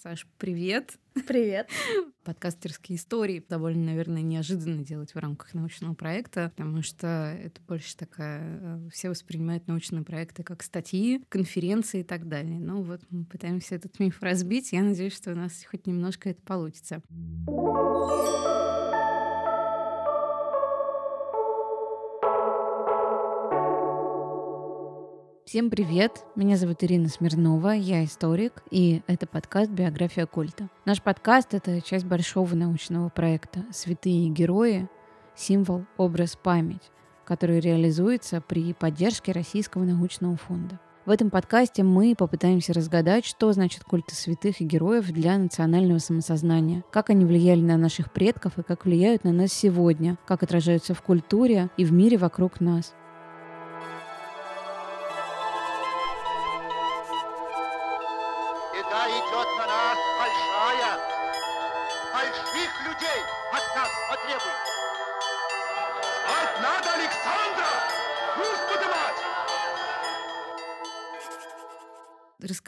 Саш, привет! Привет! Подкастерские истории довольно, наверное, неожиданно делать в рамках научного проекта, потому что это больше такая... Э, все воспринимают научные проекты как статьи, конференции и так далее. Ну вот мы пытаемся этот миф разбить. Я надеюсь, что у нас хоть немножко это получится. Всем привет! Меня зовут Ирина Смирнова, я историк, и это подкаст «Биография культа». Наш подкаст — это часть большого научного проекта «Святые герои. Символ, образ, память», который реализуется при поддержке Российского научного фонда. В этом подкасте мы попытаемся разгадать, что значит культы святых и героев для национального самосознания, как они влияли на наших предков и как влияют на нас сегодня, как отражаются в культуре и в мире вокруг нас.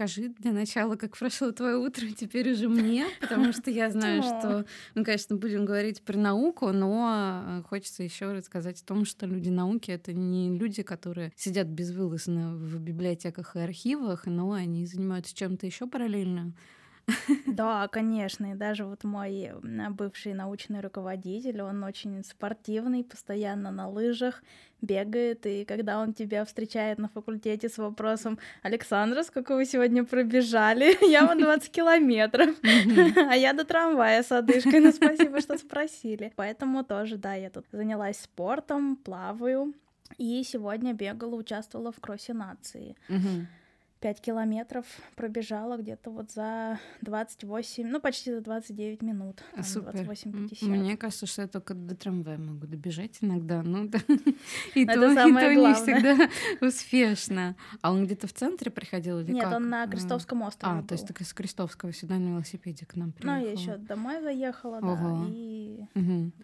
Расскажи для начала, как прошло твое утро теперь уже мне, потому что я знаю, что мы, конечно, будем говорить про науку, но э, хочется еще рассказать о том, что люди науки — это не люди, которые сидят безвылазно в библиотеках и архивах, но они занимаются чем-то еще параллельно. Да, конечно. И даже вот мой бывший научный руководитель, он очень спортивный, постоянно на лыжах бегает, и когда он тебя встречает на факультете с вопросом «Александра, сколько вы сегодня пробежали?» Я вам 20 километров, а я до трамвая с одышкой, ну спасибо, что спросили. Поэтому тоже, да, я тут занялась спортом, плаваю, и сегодня бегала, участвовала в кроссе нации. 5 километров пробежала где-то вот за 28, ну почти за 29 минут. Там, Супер. 28-50. Мне кажется, что я только до трамвая могу добежать иногда, ну да. И то, и то не всегда успешно. А он где-то в центре приходил или Нет, как? он на Крестовском острове А, то есть только с Крестовского сюда на велосипеде к нам приехала. Ну, я еще домой заехала, да, и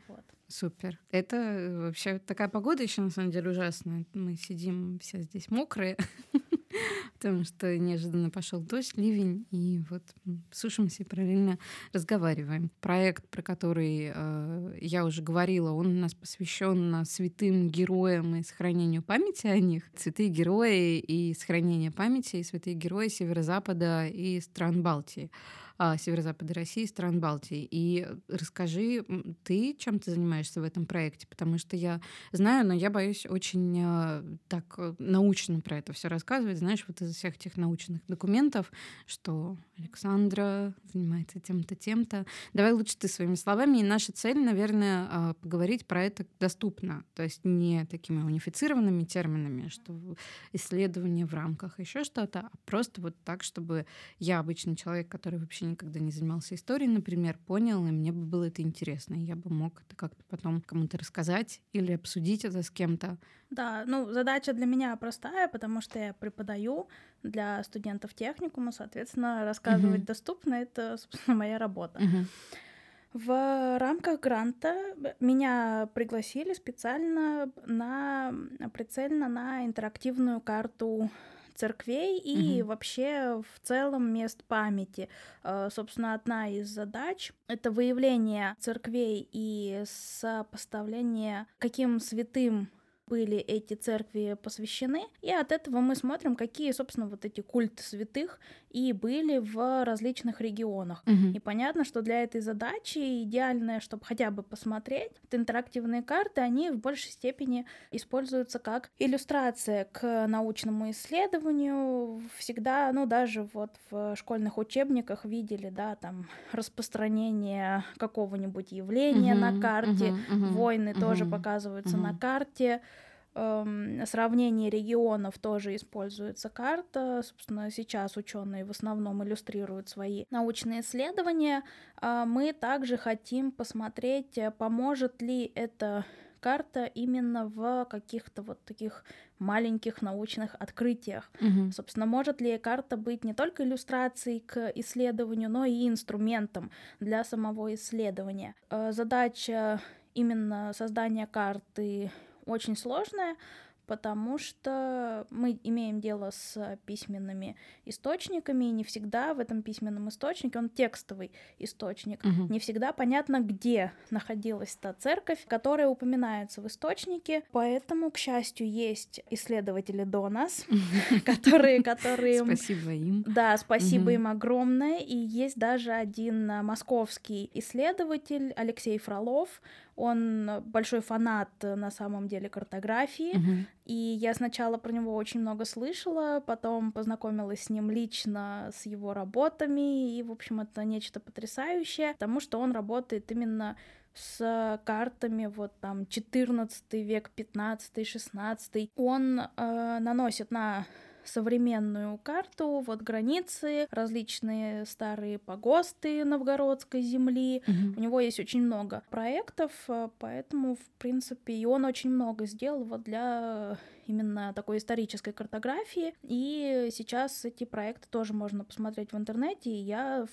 вот. Супер. Это вообще такая погода еще на самом деле ужасная. Мы сидим все здесь мокрые. потому что неожиданно пошел дождь, ливень, и вот сушимся и параллельно разговариваем. Проект, про который э, я уже говорила, он у нас посвящен святым героям и сохранению памяти о них. Святые герои и сохранение памяти, и святые герои Северо-Запада и стран Балтии северо-запада России, стран Балтии. И расскажи, ты чем ты занимаешься в этом проекте? Потому что я знаю, но я боюсь очень а, так э, научно про это все рассказывать. Знаешь, вот из всех этих научных документов, что Александра занимается тем-то, тем-то. Давай лучше ты своими словами. И наша цель, наверное, а, поговорить про это доступно. То есть не такими унифицированными терминами, что исследование в рамках еще что-то, а просто вот так, чтобы я, обычный человек, который вообще никогда не занимался историей, например, понял, и мне бы было это интересно. И я бы мог это как-то потом кому-то рассказать или обсудить это с кем-то. Да, ну задача для меня простая, потому что я преподаю для студентов техникума, соответственно, рассказывать uh-huh. доступно это, собственно, моя работа. Uh-huh. В рамках гранта меня пригласили специально на прицельно на интерактивную карту церквей и угу. вообще в целом мест памяти. Э, собственно, одна из задач — это выявление церквей и сопоставление, каким святым были эти церкви посвящены, и от этого мы смотрим, какие, собственно, вот эти культы святых и были в различных регионах. Угу. И понятно, что для этой задачи идеальное, чтобы хотя бы посмотреть, вот интерактивные карты, они в большей степени используются как иллюстрация к научному исследованию. Всегда, ну даже вот в школьных учебниках видели, да, там распространение какого-нибудь явления угу, на карте, угу, угу, войны угу, тоже показываются угу. на карте эм, сравнение регионов тоже используется карта. Собственно, сейчас ученые в основном иллюстрируют свои научные исследования. А мы также хотим посмотреть, э, поможет ли эта карта именно в каких-то вот таких маленьких научных открытиях. Угу. Собственно, может ли карта быть не только иллюстрацией к исследованию, но и инструментом для самого исследования. Э, задача именно создания карты очень сложная, потому что мы имеем дело с письменными источниками, и не всегда в этом письменном источнике, он текстовый источник, угу. не всегда понятно, где находилась та церковь, которая упоминается в источнике, поэтому, к счастью, есть исследователи до нас, которые, которые... Спасибо им. Да, спасибо им огромное, и есть даже один московский исследователь Алексей Фролов, он большой фанат э, на самом деле картографии, uh-huh. и я сначала про него очень много слышала, потом познакомилась с ним лично, с его работами, и, в общем, это нечто потрясающее, потому что он работает именно с картами, вот там 14 век, 15, 16. Он э, наносит на современную карту, вот границы, различные старые погосты новгородской земли. Угу. У него есть очень много проектов, э, поэтому, в принципе, и он очень много сделал вот для именно такой исторической картографии. И сейчас эти проекты тоже можно посмотреть в интернете, и я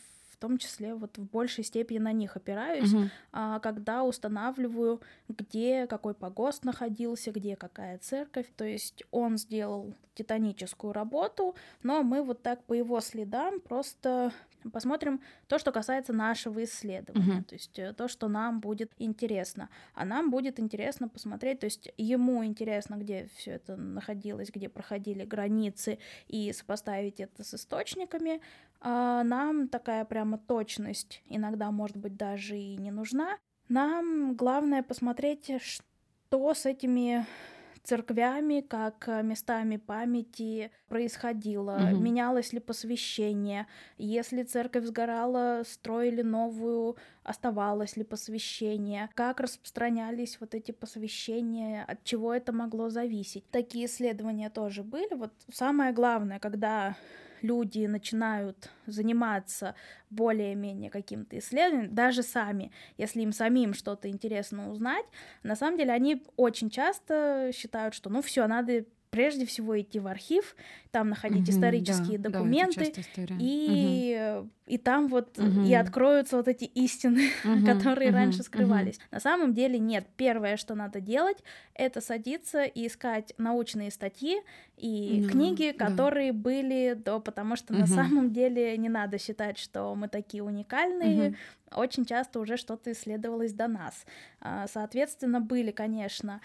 том числе вот в большей степени на них опираюсь, угу. а, когда устанавливаю, где какой погост находился, где какая церковь. То есть он сделал титаническую работу, но мы вот так по его следам просто посмотрим то, что касается нашего исследования, uh-huh. то есть э, то, что нам будет интересно. А нам будет интересно посмотреть, то есть ему интересно, где все это находилось, где проходили границы, и сопоставить это с источниками, а нам такая прямо точность иногда, может быть, даже и не нужна. Нам главное посмотреть, что с этими церквями, как местами памяти происходило, угу. менялось ли посвящение, если церковь сгорала, строили новую, оставалось ли посвящение, как распространялись вот эти посвящения, от чего это могло зависеть. Такие исследования тоже были. Вот самое главное, когда люди начинают заниматься более-менее каким-то исследованием, даже сами, если им самим что-то интересно узнать, на самом деле они очень часто считают, что ну все, надо прежде всего идти в архив, там находить угу, исторические да, документы, да, и, угу. и там вот угу. и откроются вот эти истины, угу, которые угу, раньше скрывались. Угу. На самом деле нет. Первое, что надо делать, это садиться и искать научные статьи и ну, книги, которые да. были до, потому что угу. на самом деле не надо считать, что мы такие уникальные. Угу. Очень часто уже что-то исследовалось до нас. А, соответственно, были, конечно,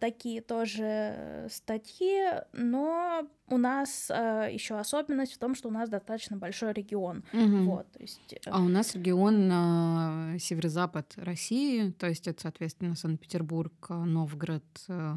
такие тоже статьи, но у нас а, еще особенность в том, что у нас достаточно большой регион. Угу. Вот, то есть... Э, а у нас регион а, северо-запад России, то есть это, соответственно, Санкт-Петербург, Новгород, э,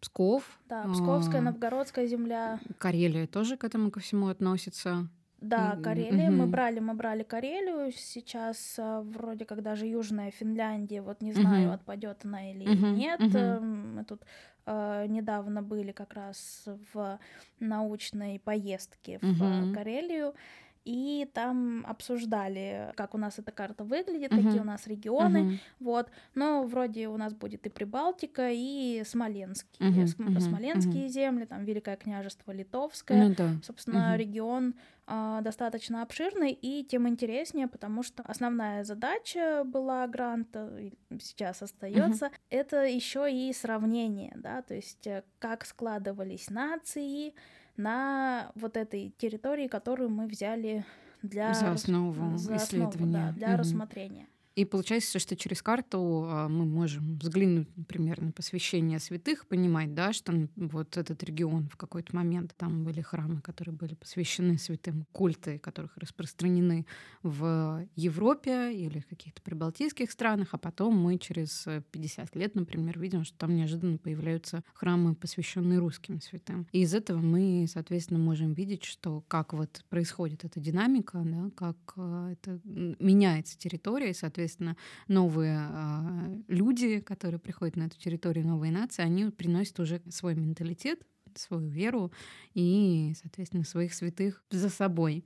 Псков. Да, Псковская, Новгородская земля. Карелия тоже к этому ко всему относится. Да, Карелия. Mm-hmm. Мы брали, мы брали Карелию. Сейчас а, вроде как даже Южная Финляндия, вот не знаю, mm-hmm. отпадет она или mm-hmm. нет. Mm-hmm. Мы тут э, недавно были как раз в научной поездке в mm-hmm. Карелию и там обсуждали, как у нас эта карта выглядит, uh-huh. какие у нас регионы, uh-huh. вот. Но вроде у нас будет и Прибалтика, и Смоленские, uh-huh. Uh-huh. Смоленские uh-huh. земли, там Великое княжество Литовское, uh-huh. собственно, uh-huh. регион а, достаточно обширный и тем интереснее, потому что основная задача была гранта сейчас остается, uh-huh. это еще и сравнение, да, то есть э, как складывались нации на вот этой территории, которую мы взяли для за основу за исследования, основу, да, для угу. рассмотрения. И получается, что через карту а, мы можем взглянуть, например, на посвящение святых, понимать, да, что вот этот регион в какой-то момент там были храмы, которые были посвящены святым, культы, которых распространены в Европе или в каких-то прибалтийских странах, а потом мы через 50 лет, например, видим, что там неожиданно появляются храмы, посвященные русским святым. И из этого мы, соответственно, можем видеть, что как вот происходит эта динамика, да, как а, это меняется территория, и, соответственно, соответственно, новые э, люди, которые приходят на эту территорию, новые нации, они приносят уже свой менталитет, свою веру и, соответственно, своих святых за собой.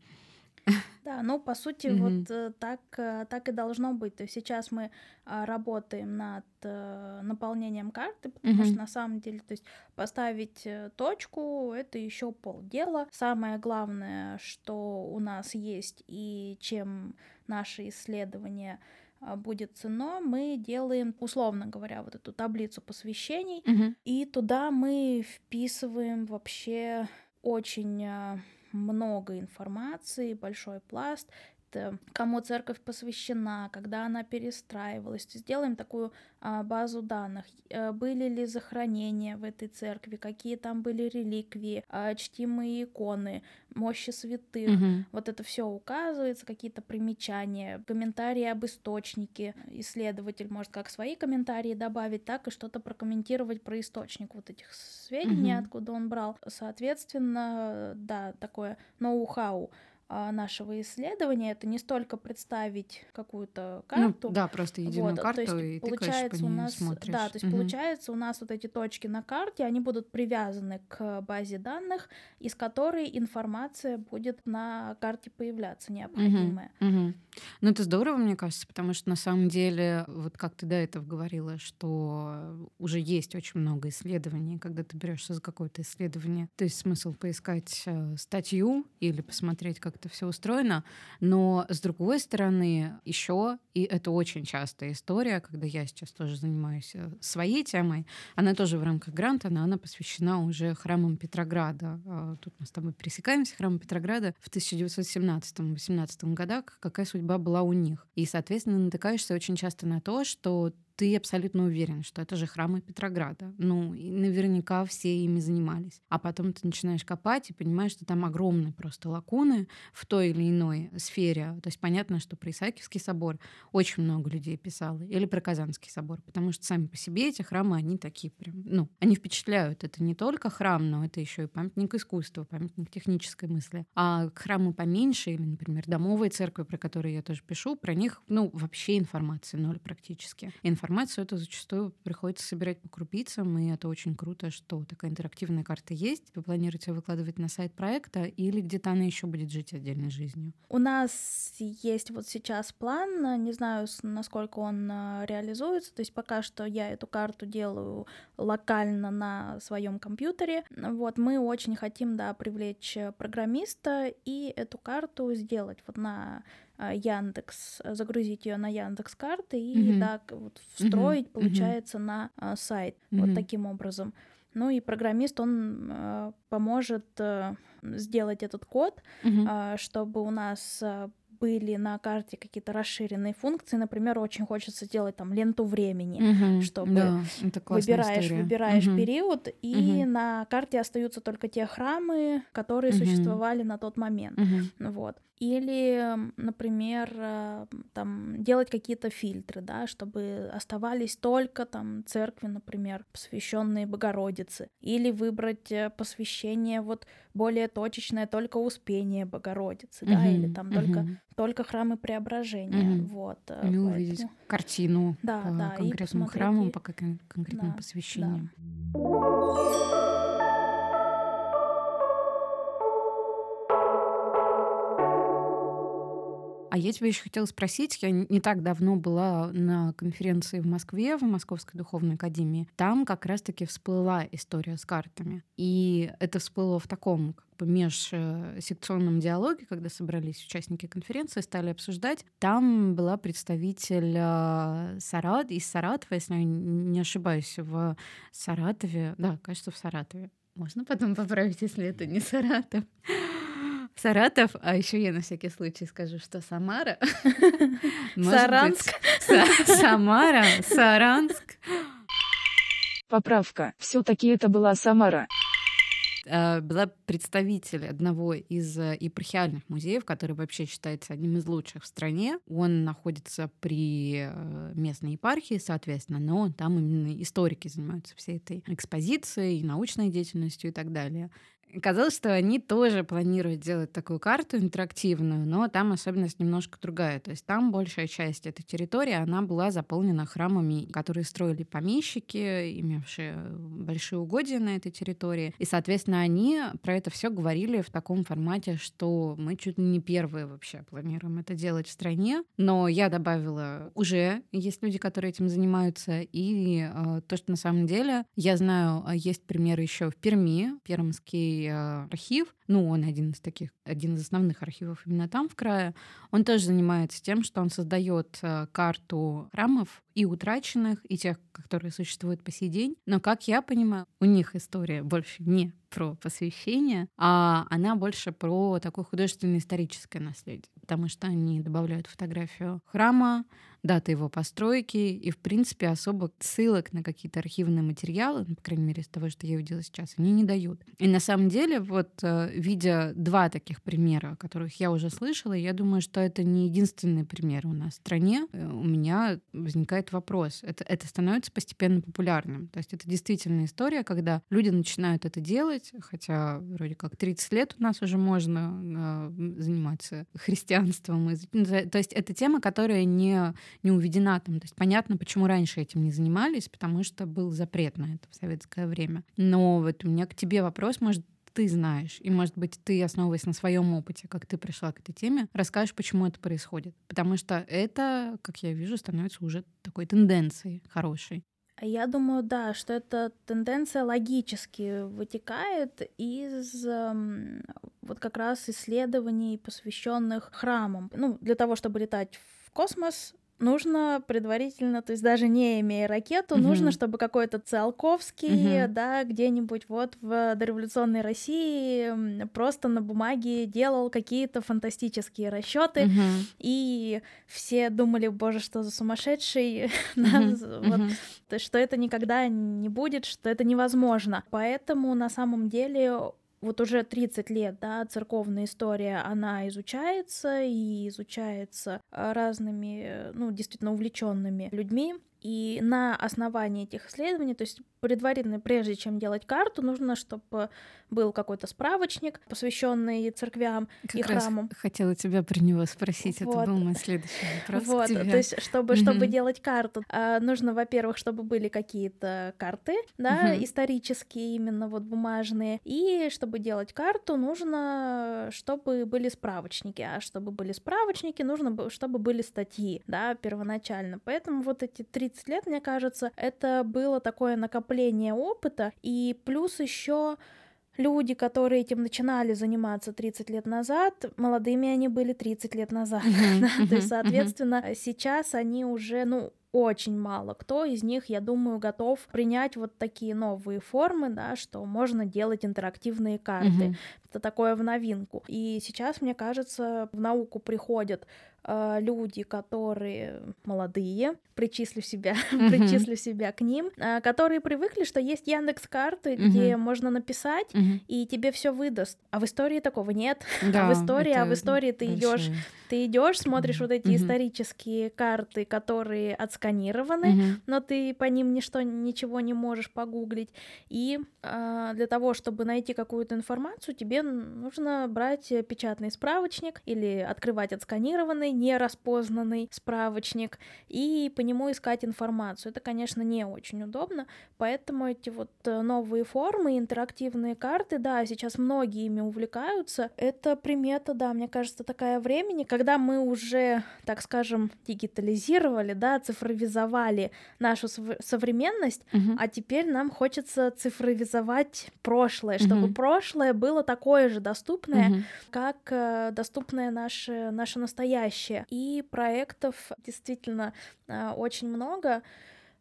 Да, ну по сути mm-hmm. вот э, так э, так и должно быть. То есть сейчас мы а, работаем над э, наполнением карты, потому mm-hmm. что на самом деле, то есть поставить точку это еще полдела. Самое главное, что у нас есть и чем наши исследования а, будет ценно, мы делаем, условно говоря, вот эту таблицу посвящений, Мгм. и туда мы вписываем вообще очень а, много информации, большой пласт. Это кому церковь посвящена, когда она перестраивалась. Сделаем такую а, базу данных. Э, Были ли захоронения в этой церкви, какие там были реликвии, а, чтимые иконы, мощи святых. Мгм. Вот это все указывается, какие-то примечания, комментарии об источнике. Исследователь может как свои комментарии добавить, так и что-то прокомментировать про источник вот этих сведений, Мгм. откуда он брал. Соответственно, да, такое ноу-хау нашего исследования это не столько представить какую-то Ну, карту, да, просто единую вот, карту, то есть и тыкаешь по получается у нас, смотришь. да, то есть Мгм. получается у нас вот эти точки на карте, они будут привязаны к базе данных, из которой информация будет на карте появляться необходимая. Мгм. Ну, это здорово, мне кажется, потому что на самом деле, вот как ты до этого говорила, что уже есть очень много исследований, когда ты берешься за какое-то исследование, то есть смысл поискать э, статью или посмотреть, как это все устроено. Но с другой стороны, еще, и это очень частая история, когда я сейчас тоже занимаюсь э, своей темой, она тоже в рамках гранта, но она посвящена уже храмам Петрограда. А, Тут мы с тобой пересекаемся. Храмы Петрограда в 1917-18 годах. Какая судьба была у них? И, соответственно, натыкаешься очень часто на то, что ты абсолютно уверен, что это же храмы Петрограда. Ну, и наверняка все ими занимались. А потом ты начинаешь копать и понимаешь, что там огромные просто лакуны в той или иной сфере. То есть понятно, что про Исаакиевский собор очень много людей писало. Или про Казанский собор. Потому что сами по себе эти храмы, они такие прям, ну, они впечатляют. Это не только храм, но это еще и памятник искусства, памятник технической мысли. А храмы поменьше, или, например, домовые церкви, про которые я тоже пишу, про них, ну, вообще информации ноль практически. Информацию это зачастую приходится собирать по крупицам, и это очень круто, что такая интерактивная карта есть. Вы планируете выкладывать на сайт проекта или где-то она еще будет жить отдельной жизнью? У нас есть вот сейчас план, э, не знаю, насколько он э, реализуется, то есть пока что я эту карту делаю локально на своем компьютере. Вот мы очень хотим, да, привлечь э, программиста и эту карту сделать вот на Яндекс, э, загрузить ее на Яндекс карты и Мгм. да, вот встроить, мгм. получается, на э, сайт вот Мгм. таким образом. Ну и программист, он э, поможет э, сделать этот код, Мгм. а, чтобы у нас а, были на карте какие-то расширенные функции. Например, очень хочется сделать там ленту времени. Мгм. чтобы Да, Выбираешь, история. выбираешь Мгм. период, и Мгм. на карте остаются только те храмы, которые Мгм. существовали на тот момент. Мгм. Вот. Или, например, а, там делать какие-то фильтры, да, чтобы оставались только там церкви, например, посвященные Богородице. Или выбрать э, посвящение вот более точечное только Успение Богородицы, да, или там только, Мгм. только храмы Преображения. Мгм. Вот. э, И увидеть поэтому- картину Да, по да, конкретным храмам, и- по кон- конкретным Да, посвящениям. А я тебя еще хотела спросить, я не так давно была на конференции в Москве, в Московской духовной академии. Там как раз-таки всплыла история с картами. И это всплыло в таком как бы межсекционном диалоге, когда собрались участники конференции, стали обсуждать. Там была представитель э, Сарат, из Саратова, если я не ошибаюсь, в Саратове. Да, кажется, в Саратове. Можно потом поправить, если это не Саратов. Саратов, а еще я на всякий случай скажу, что Самара. Саранск. Са- Самара, Саранск. Поправка. Все-таки это была Самара. э, была представитель одного из э, епархиальных музеев, который вообще считается одним из лучших в стране. Он находится при э, местной епархии, соответственно, но там именно историки занимаются всей этой экспозицией, научной деятельностью и так далее. Казалось, что они тоже планируют делать такую карту интерактивную, но там особенность немножко другая. То есть там большая часть этой территории, она была заполнена храмами, которые строили помещики, имевшие большие угодья на этой территории. И, соответственно, они про это все говорили в таком формате, что мы чуть ли не первые вообще планируем это делать в стране. Но я добавила уже есть люди, которые этим занимаются, и э, то, что на самом деле я знаю, э, есть примеры еще в Перми, Пермский э, архив, ну, он один из таких, один из основных архивов именно там, в крае, он тоже занимается тем, что он создает э, карту храмов и утраченных, и тех, которые существуют по сей день. Но, как я понимаю, у них история больше не про посвящение, а она больше про такое художественно-историческое наследие, потому что они добавляют фотографию храма, даты его постройки и, в принципе, особо ссылок на какие-то архивные материалы, ну, по крайней мере, из того, что я увидела сейчас, они не дают. И на самом деле, вот э, видя два таких примера, о которых я уже слышала, я думаю, что это не единственный пример у нас в стране. Э, у меня возникает вопрос. Это, это становится постепенно популярным. То есть это действительно история, когда люди начинают это делать, хотя вроде как 30 лет у нас уже можно э, заниматься христианством. Ну, то есть это тема, которая не не уведена там. То есть понятно, почему раньше этим не занимались, потому что был запрет на это в советское время. Но вот у меня к тебе вопрос, может, ты знаешь, и, может быть, ты, основываясь на своем опыте, как ты пришла к этой теме, расскажешь, почему это происходит. Потому что это, как я вижу, становится уже такой тенденцией хорошей. Я думаю, да, что эта тенденция логически вытекает из э, вот как раз исследований, посвященных храмам. Ну, для того, чтобы летать в космос, нужно предварительно, то есть даже не имея ракету, mm-hmm. нужно, чтобы какой-то Циолковский, mm-hmm. да, где-нибудь вот в дореволюционной России просто на бумаге делал какие-то фантастические расчеты, mm-hmm. и все думали, боже, что за сумасшедший, вот, что это никогда не будет, что это невозможно. Поэтому на самом деле вот уже 30 лет, да, церковная история, она изучается и изучается разными, ну, действительно увлеченными людьми. И на основании этих исследований, то есть предварительно, прежде чем делать карту, нужно, чтобы был какой-то справочник, посвященный церквям как и храмам. хотела тебя про него спросить, вот. это был мой следующий вопрос. Вот, то есть, чтобы, mm-hmm. чтобы делать карту, а, нужно, во-первых, чтобы были какие-то карты, да, mm-hmm. исторические, именно вот бумажные, и чтобы делать карту, нужно, чтобы были справочники, а чтобы были справочники, нужно, чтобы были статьи, да, первоначально. Поэтому вот эти 30 лет, мне кажется, это было такое накопление опыта, и плюс еще люди, которые этим начинали заниматься 30 лет назад, молодыми они были 30 лет назад. То есть, соответственно, сейчас они уже, ну, очень мало кто из них, я думаю, готов принять вот такие новые формы, да, что можно делать интерактивные карты. Mm-hmm. Это такое в новинку. И сейчас, мне кажется, в науку приходят э, люди, которые молодые, причислю себя, mm-hmm. причислю себя к ним, э, которые привыкли, что есть Яндекс карты, mm-hmm. где можно написать mm-hmm. и тебе все выдаст. А в истории такого нет. Да, а в истории, а в истории ты идешь, ты идешь, смотришь вот эти исторические карты, которые отсканированы, но ты по ним ничто ничего не можешь погуглить. И э, для того, чтобы найти какую-то информацию, тебе нужно брать печатный справочник или открывать отсканированный нераспознанный справочник и по нему искать информацию. Это, конечно, не очень удобно, поэтому эти вот э, новые формы, интерактивные карты, да, сейчас многие ими увлекаются. Это примета, да, мне кажется, такая времени, когда мы уже, так скажем, дигитализировали, да, цифровизовали нашу современность, угу. а теперь нам хочется цифровизовать прошлое, чтобы угу. прошлое было такое же доступное, угу. как э, доступное наше, наше настоящее вообще. И проектов действительно а, очень много,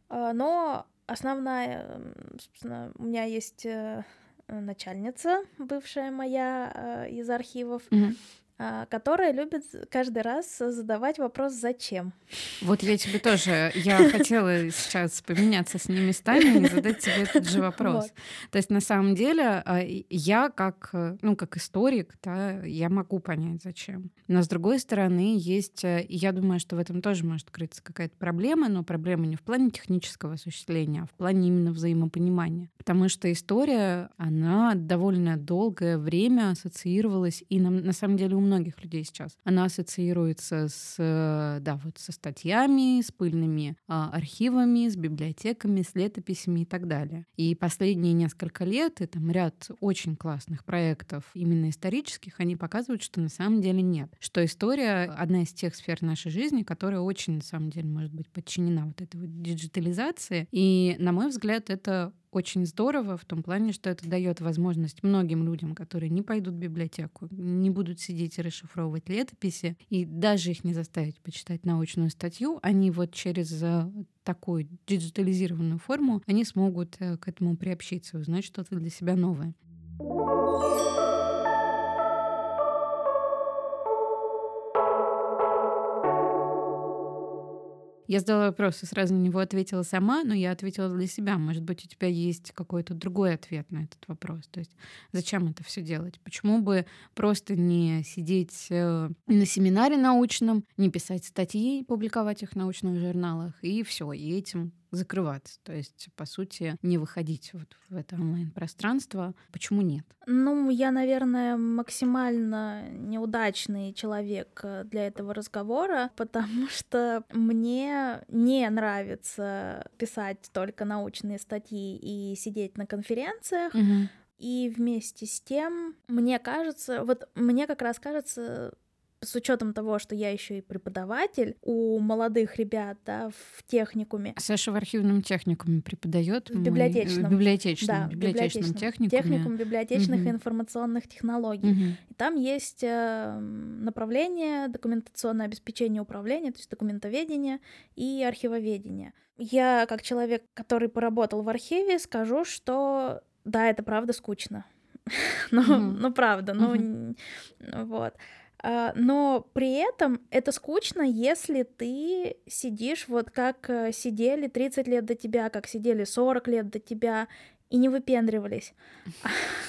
а, но основная, собственно, у меня есть э, начальница, бывшая моя а, из архивов, mm-hmm. А, которая любит каждый раз задавать вопрос «зачем?». Вот я тебе тоже, я хотела сейчас поменяться с ней местами и задать тебе этот же вопрос. Вот. То есть на самом деле а, я как, ну, как историк, да, я могу понять «зачем?». Но с другой стороны есть, э, я думаю, что в этом тоже может крыться какая-то проблема, но проблема не в плане технического осуществления, а в плане именно взаимопонимания. Потому что история, она довольно долгое время ассоциировалась, и на, на самом деле у многих людей сейчас. Она ассоциируется с, э, да, вот со статьями, с пыльными а, архивами, с библиотеками, с летописями и так далее. И последние несколько лет и там ряд очень классных проектов, именно исторических, они показывают, что на самом деле нет. Что история — одна из тех сфер нашей жизни, которая очень, на самом деле, может быть подчинена вот этой вот диджитализации. И, на мой взгляд, это очень здорово в том плане, что это дает возможность многим людям, которые не пойдут в библиотеку, не будут сидеть и расшифровывать летописи, и даже их не заставить почитать научную статью, они вот через э, такую диджитализированную форму, они смогут э, к этому приобщиться, узнать что-то для себя новое. Я задала вопрос и сразу на него ответила сама, но я ответила для себя. Может быть, у тебя есть какой-то другой ответ на этот вопрос. То есть зачем это все делать? Почему бы просто не сидеть э, на семинаре научном, не писать статьи, публиковать их в научных журналах, и все, и этим закрываться. То есть, по сути, не выходить вот в это онлайн-пространство. Почему нет? Ну, я, наверное, максимально неудачный человек э, для этого разговора, потому что мне не нравится писать только научные статьи и сидеть на конференциях. Угу. И вместе с тем, мне кажется, вот мне как раз кажется, с учетом того, что я еще и преподаватель у молодых ребят да, в техникуме. Саша в архивном техникуме преподает. В библиотечном. В библиотечном, да, библиотечном, библиотечном техникуме. Техникум библиотечных угу. и информационных технологий. Угу. И там есть э, направление документационное обеспечение управления, то есть документоведение и архивоведение. Я, как человек, который поработал в архиве, скажу, что да, это правда скучно. ну, ну, правда, ну, вот. А, но при этом это скучно, если ты сидишь вот как э, сидели 30 лет до тебя, как сидели 40 лет до тебя, и не выпендривались.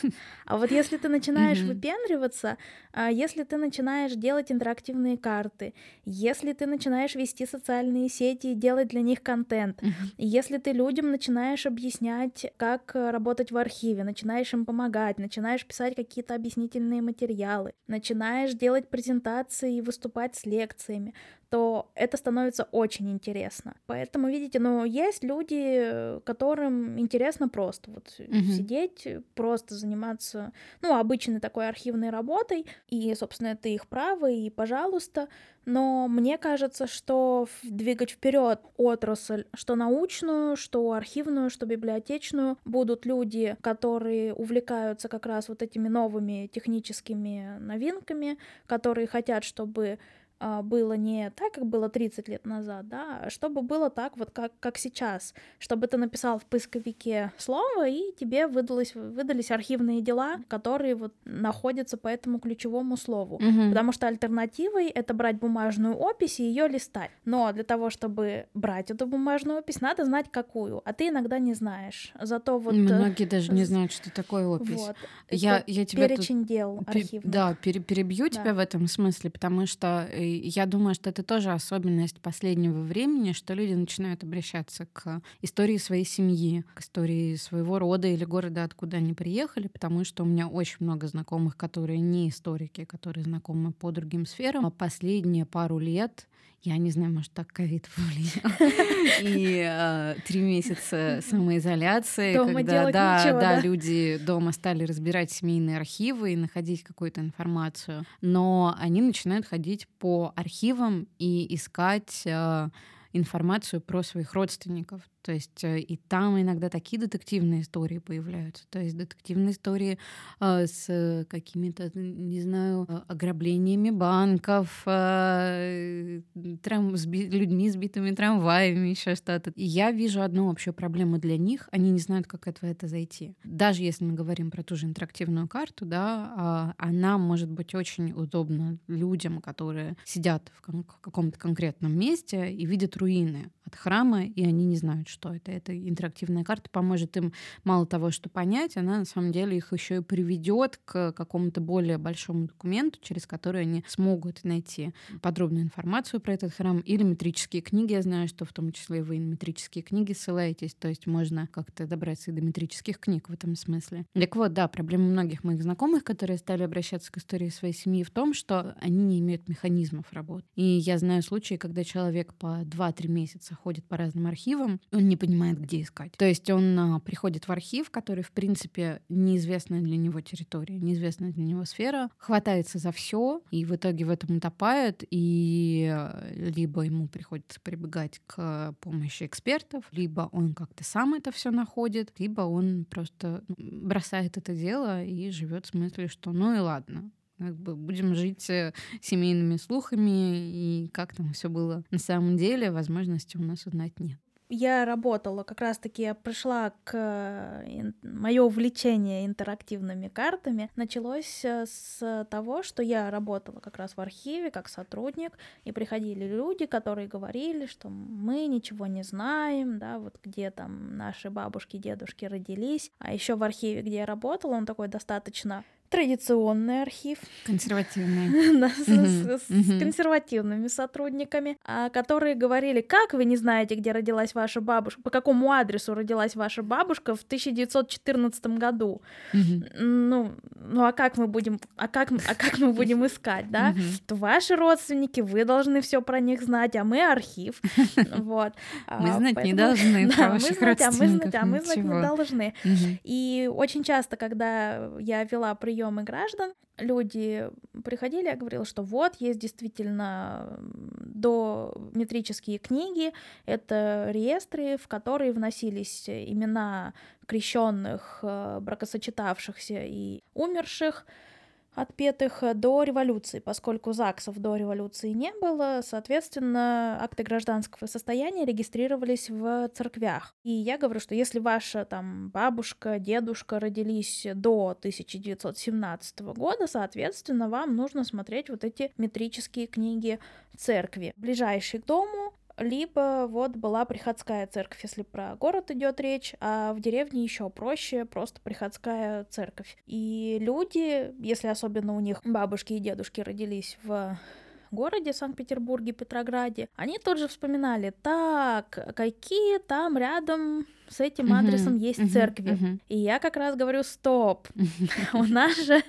А вот если ты начинаешь mm-hmm. выпендриваться, а, если ты начинаешь делать интерактивные карты, если ты начинаешь вести социальные сети и делать для них контент, mm-hmm. если ты людям начинаешь объяснять, как э, работать в архиве, начинаешь им помогать, начинаешь писать какие-то объяснительные материалы, начинаешь делать презентации и выступать с лекциями, то это становится очень интересно. Поэтому, видите, ну, есть люди, которым интересно просто вот mm-hmm. сидеть, просто заниматься, ну, обычной такой архивной работой, и, собственно, это их право, и пожалуйста, но мне кажется, что двигать вперед отрасль, что научную, что архивную, что библиотечную, будут люди, которые увлекаются как раз вот этими новыми техническими новинками, которые хотят, чтобы было не так, как было 30 лет назад, да, а чтобы было так, вот как, как сейчас, чтобы ты написал в поисковике слово, и тебе выдалось, выдались архивные дела, которые вот находятся по этому ключевому слову. Угу. Потому что альтернативой это брать бумажную опись и ее листать. Но для того, чтобы брать эту бумажную опись, надо знать какую, а ты иногда не знаешь. Зато вот... Э, Многие даже не знают, что такое опись. Вот. Я, я тебя перечень тут... дел архивных. Да, перебью да. тебя в этом смысле, потому что я думаю, что это тоже особенность последнего времени, что люди начинают обращаться к истории своей семьи, к истории своего рода или города, откуда они приехали, потому что у меня очень много знакомых, которые не историки, которые знакомы по другим сферам. А последние пару лет я не знаю, может, так ковид повлиял. И э, три месяца самоизоляции, дома когда да, ничего, да, да, люди дома стали разбирать семейные архивы и находить какую-то информацию. Но они начинают ходить по архивам и искать э, информацию про своих родственников. То есть э, и там иногда такие детективные истории появляются. То есть детективные истории э, с какими-то, не знаю, ограблениями банков, э, трам, с людьми, сбитыми трамваями, еще что-то. И я вижу одну общую проблему для них. Они не знают, как это, это зайти. Даже если мы говорим про ту же интерактивную карту, да, э, она может быть очень удобна людям, которые сидят в, каком-то конкретном месте и видят руины от храма, и они не знают, что это. Эта интерактивная карта поможет им мало того, что понять, она на самом деле их еще и приведет к какому-то более большому документу, через который они смогут найти подробную информацию про этот храм или метрические книги. Я знаю, что в том числе вы на метрические книги ссылаетесь, то есть можно как-то добраться и до метрических книг в этом смысле. Так вот, да, проблема многих моих знакомых, которые стали обращаться к истории своей семьи в том, что они не имеют механизмов работы. И я знаю случаи, когда человек по 2-3 месяца ходит по разным архивам, не понимает, где искать. То есть он а, приходит в архив, который, в принципе, неизвестная для него территория, неизвестная для него сфера, хватается за все и в итоге в этом утопает, и э, либо ему приходится прибегать к помощи экспертов, либо он как-то сам это все находит, либо он просто ну, бросает это дело и живет с мыслью, что ну и ладно, как бы будем жить э, семейными слухами, и как там все было на самом деле, возможности у нас узнать нет я работала, как раз-таки я пришла к... Э, Мое увлечение интерактивными картами началось э, с того, что я работала как раз в архиве как сотрудник, и приходили люди, которые говорили, что мы ничего не знаем, да, вот где там наши бабушки, дедушки родились. А еще в архиве, где я работала, он такой достаточно традиционный архив. Консервативный. да, с, консервативными сотрудниками, а, которые говорили, как вы не знаете, где родилась ваша бабушка, по какому адресу родилась ваша бабушка в 1914 году. Ну, ну а как мы будем, а как, а как мы будем искать, да? То ваши родственники, вы должны все про них знать, а мы архив. Вот. Мы а, знать не должны про ваших родственников. А мы знать не должны. И очень часто, когда я вела прием приемы граждан, люди приходили, я говорила, что вот, есть действительно дометрические книги, это реестры, в которые вносились имена крещенных, э, бракосочетавшихся и умерших, отпетых до революции, поскольку ЗАГСов до революции не было, соответственно, акты гражданского состояния регистрировались в церквях. И я говорю, что если ваша там бабушка, дедушка родились до 1917 года, соответственно, вам нужно смотреть вот эти метрические книги церкви. Ближайший к дому либо вот была приходская церковь, если про город идет речь, а в деревне еще проще, просто приходская церковь. И люди, если особенно у них бабушки и дедушки родились в городе Санкт-Петербурге, Петрограде, они тут же вспоминали, так, какие там рядом с этим адресом uh-huh, есть uh-huh, церкви. Uh-huh. И я как раз говорю, стоп, у нас же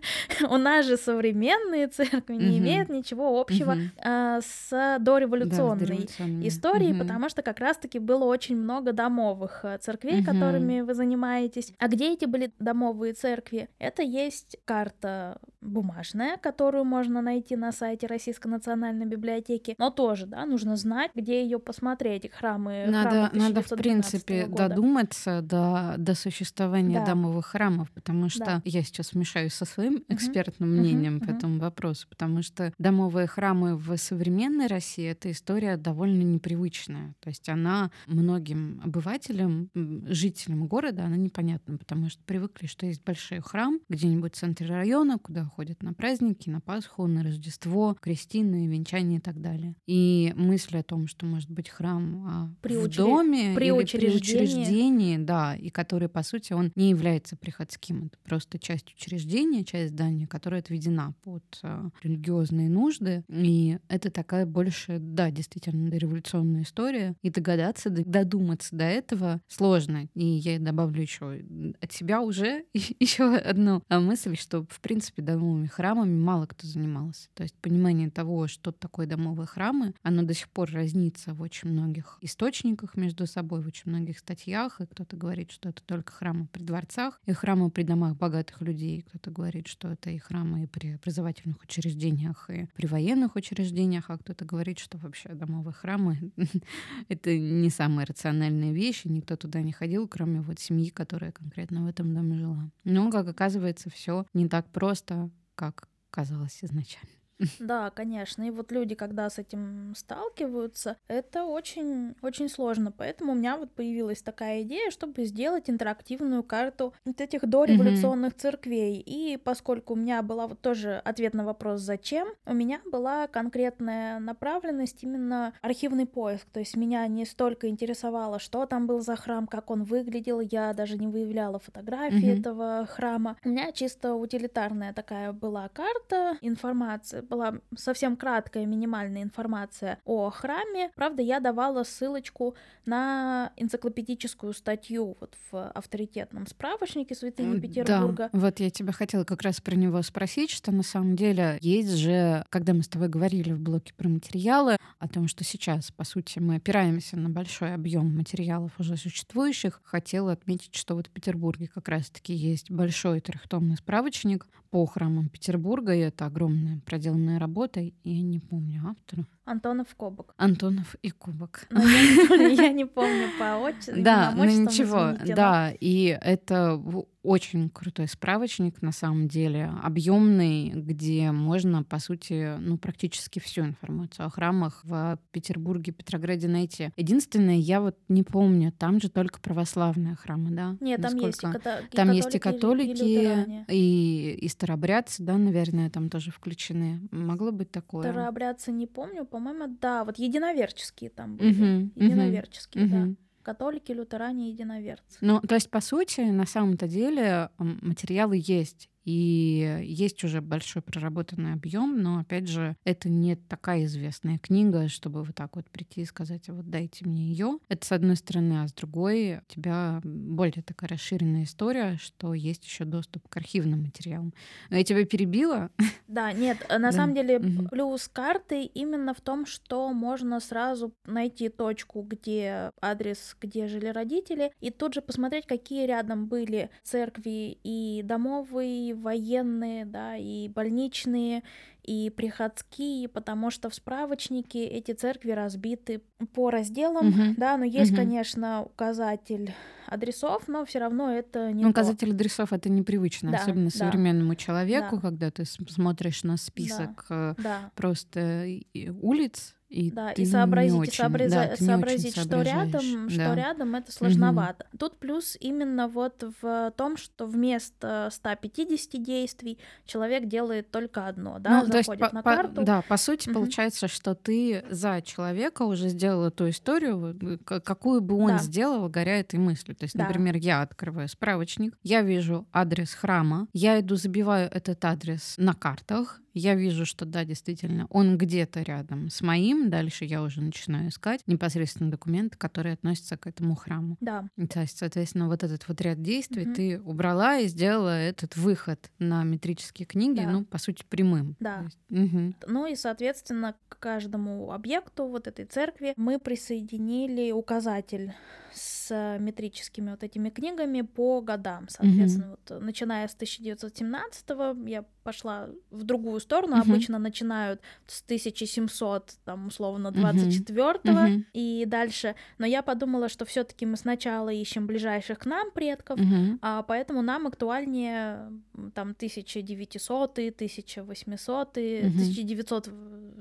у нас же современные церкви не имеют ничего общего а, с дореволюционной историей, потому что как раз-таки было очень много домовых э, церквей, которыми вы занимаетесь. А где эти были домовые церкви? Это есть карта бумажная, которую можно найти на сайте Российской национальной библиотеки, но тоже, да, нужно знать, где ее посмотреть, храмы. Надо, храмы надо в принципе года. Додуматься до, до существования да. домовых храмов, потому что да. я сейчас вмешаюсь со своим экспертным угу. мнением угу. по этому вопросу, потому что домовые храмы в современной России это история довольно непривычная, то есть она многим обывателям, жителям города, она непонятна, потому что привыкли, что есть большой храм где-нибудь в центре района, куда ходят на праздники, на Пасху, на Рождество, крестины, венчания и так далее. И мысль о том, что может быть храм а, при в учре... доме при или учреждении. при учреждении, да, и который, по сути, он не является приходским. Это просто часть учреждения, часть здания, которая отведена под а, религиозные нужды. И это такая больше, да, действительно, революционная история. И догадаться, додуматься до этого сложно. И я добавлю еще от себя уже еще одну а, мысль, что, в принципе, домовыми храмами мало кто занимался. То есть понимание того, что такое домовые храмы, оно до сих пор разнится в очень многих источниках между собой, в очень многих статьях. И кто-то говорит, что это только храмы при дворцах и храмы при домах богатых людей. Кто-то говорит, что это и храмы и при образовательных учреждениях, и при военных учреждениях. А кто-то говорит, что вообще домовые храмы — это не самая рациональная вещь, и никто туда не ходил, кроме вот семьи, которая конкретно в этом доме жила. Но, как оказывается, все не так просто, как казалось изначально. Да, конечно. И вот люди, когда с этим сталкиваются, это очень, очень сложно. Поэтому у меня вот появилась такая идея, чтобы сделать интерактивную карту вот этих дореволюционных mm-hmm. церквей. И поскольку у меня была вот тоже ответ на вопрос «зачем?», у меня была конкретная направленность именно архивный поиск. То есть меня не столько интересовало, что там был за храм, как он выглядел. Я даже не выявляла фотографии mm-hmm. этого храма. У меня чисто утилитарная такая была карта, информация была совсем краткая, минимальная информация о храме. Правда, я давала ссылочку на энциклопедическую статью вот в авторитетном справочнике святыни Петербурга. Да, вот я тебя хотела как раз про него спросить, что на самом деле есть же, когда мы с тобой говорили в блоке про материалы, о том, что сейчас, по сути, мы опираемся на большой объем материалов уже существующих, хотела отметить, что вот в Петербурге как раз-таки есть большой трехтомный справочник по храмам Петербурга, и это огромная проделанная работа, я не помню автора. Антонов Кубок. Антонов и Кубок. Ну, я не помню по отчеству. Да, ну ничего, да, и это очень крутой справочник, на самом деле, объемный, где можно, по сути, ну, практически всю информацию о храмах в Петербурге, Петрограде найти. Единственное, я вот не помню, там же только православные храмы, да? Нет, там есть и, ката- и Там есть и католики, и, и, и старообрядцы, да, наверное, там тоже включены. Могло быть такое. Старообрядцы не помню, по-моему, да, вот единоверческие там были. Угу, единоверческие, угу. да католики, лютеране, единоверцы. Ну, то есть, по сути, на самом-то деле материалы есть. И есть уже большой проработанный объем, но опять же, это не такая известная книга, чтобы вот так вот прийти и сказать, «А вот дайте мне ее. Это с одной стороны, а с другой у тебя более такая расширенная история, что есть еще доступ к архивным материалам. Я тебя перебила? Да, нет, на самом деле плюс карты именно в том, что можно сразу найти точку, где адрес, где жили родители, и тут же посмотреть, какие рядом были церкви и домовые, военные, да, и больничные, и приходские, потому что в справочнике эти церкви разбиты по разделам, угу. да, но есть, угу. конечно, указатель адресов, но все равно это не. Ну, указатель адресов это непривычно, да, особенно да, современному человеку, да. когда ты смотришь на список да, э, да. просто улиц и да, и сообразить, очень, и сообраза- да, сообразить, что рядом, да. что рядом это сложновато. Угу. Тут плюс именно вот в том, что вместо 150 действий человек делает только одно, да, ну, заходит есть, на по, карту. Да, по сути угу. получается, что ты за человека уже сделала ту историю, какую бы он да. сделал, горя этой мыслью. То есть, да. например, я открываю справочник, я вижу адрес храма, я иду забиваю этот адрес на картах, я вижу, что да, действительно, он где-то рядом с моим, дальше я уже начинаю искать непосредственно документы, которые относятся к этому храму. Да. То есть, соответственно, вот этот вот ряд действий угу. ты убрала и сделала этот выход на метрические книги, да. ну, по сути, прямым. Да. Есть, угу. Ну и, соответственно, к каждому объекту вот этой церкви мы присоединили указатель с метрическими вот этими книгами по годам, соответственно, mm-hmm. вот начиная с 1917 я пошла в другую сторону, mm-hmm. обычно начинают с 1700, там условно 24 mm-hmm. Mm-hmm. и дальше, но я подумала, что все-таки мы сначала ищем ближайших к нам предков, mm-hmm. а поэтому нам актуальнее там 1900, 1800, mm-hmm. 1900,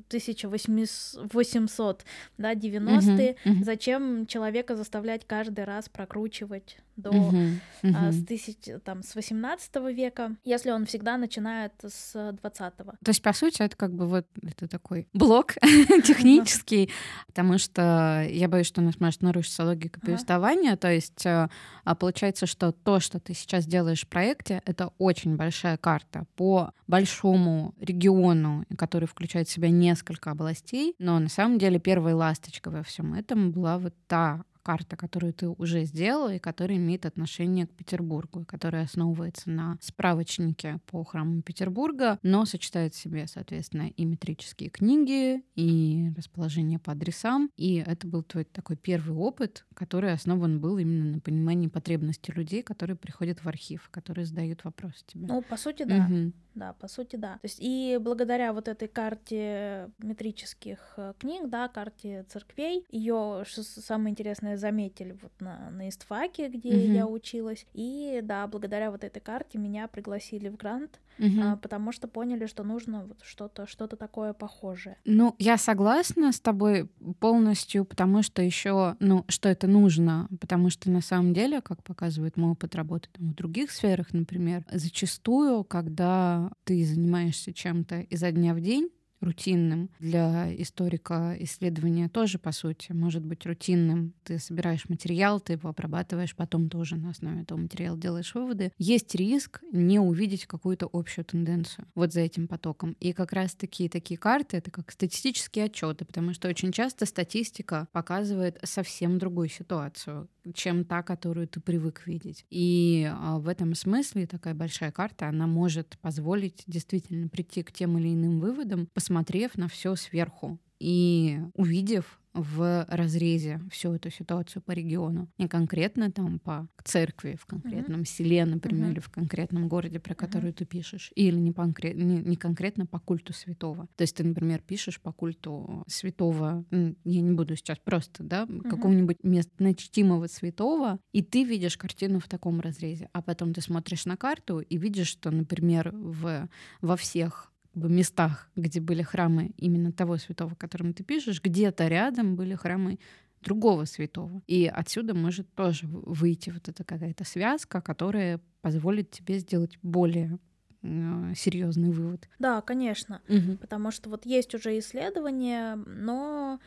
1800, да, 90-е, mm-hmm. зачем человека заставлять каждый раз прокручивать до uh-huh. А, с тысяч там с 18 века, если он всегда начинает с 20-го. То есть по сути это как бы вот это такой блок технический, потому что я боюсь, что у нас может нарушиться логика повествования. То есть а, а получается, что то, что ты сейчас делаешь в проекте, это очень большая карта по большому региону, который включает в себя несколько областей, но на самом деле первой ласточкой во всем этом была вот та карта, которую ты уже сделала и которая имеет отношение к Петербургу, которая основывается на справочнике по храмам Петербурга, но сочетает в себе, соответственно, и метрические книги, и расположение по адресам. И это был твой такой первый опыт, который основан был именно на понимании потребностей людей, которые приходят в архив, которые задают вопросы тебе. Ну, по сути, да. Угу. Да, по сути, да. То есть и благодаря вот этой карте метрических э, книг, да, карте церквей, ее, что самое интересное, заметили вот на, на истфаке, где угу. я училась. И да, благодаря вот этой карте меня пригласили в грант, угу. а, потому что поняли, что нужно вот что-то что-то такое похожее. Ну, я согласна с тобой полностью, потому что еще, ну, что это нужно, потому что на самом деле, как показывает мой опыт работы там, в других сферах, например, зачастую, когда ты занимаешься чем-то изо дня в день, рутинным. Для историка исследования тоже, по сути, может быть рутинным. Ты собираешь материал, ты его обрабатываешь, потом тоже на основе этого материала делаешь выводы. Есть риск не увидеть какую-то общую тенденцию вот за этим потоком. И как раз-таки такие карты — это как статистические отчеты, потому что очень часто статистика показывает совсем другую ситуацию, чем та, которую ты привык видеть. И а, в этом смысле такая большая карта, она может позволить действительно прийти к тем или иным выводам, посмотрев на все сверху и увидев в разрезе всю эту ситуацию по региону. Не конкретно там по церкви в конкретном uh-huh. селе, например, uh-huh. или в конкретном городе, про который uh-huh. ты пишешь, или не, конкрет, не, не конкретно по культу святого. То есть ты, например, пишешь по культу святого, я не буду сейчас просто, да, uh-huh. какого-нибудь местночтимого святого, и ты видишь картину в таком разрезе, а потом ты смотришь на карту и видишь, что, например, в, во всех бы местах, где были храмы именно того святого, о котором ты пишешь, где-то рядом были храмы другого святого. И отсюда может тоже выйти вот эта какая-то связка, которая позволит тебе сделать более серьезный вывод. Да, конечно, угу. потому что вот есть уже исследования, но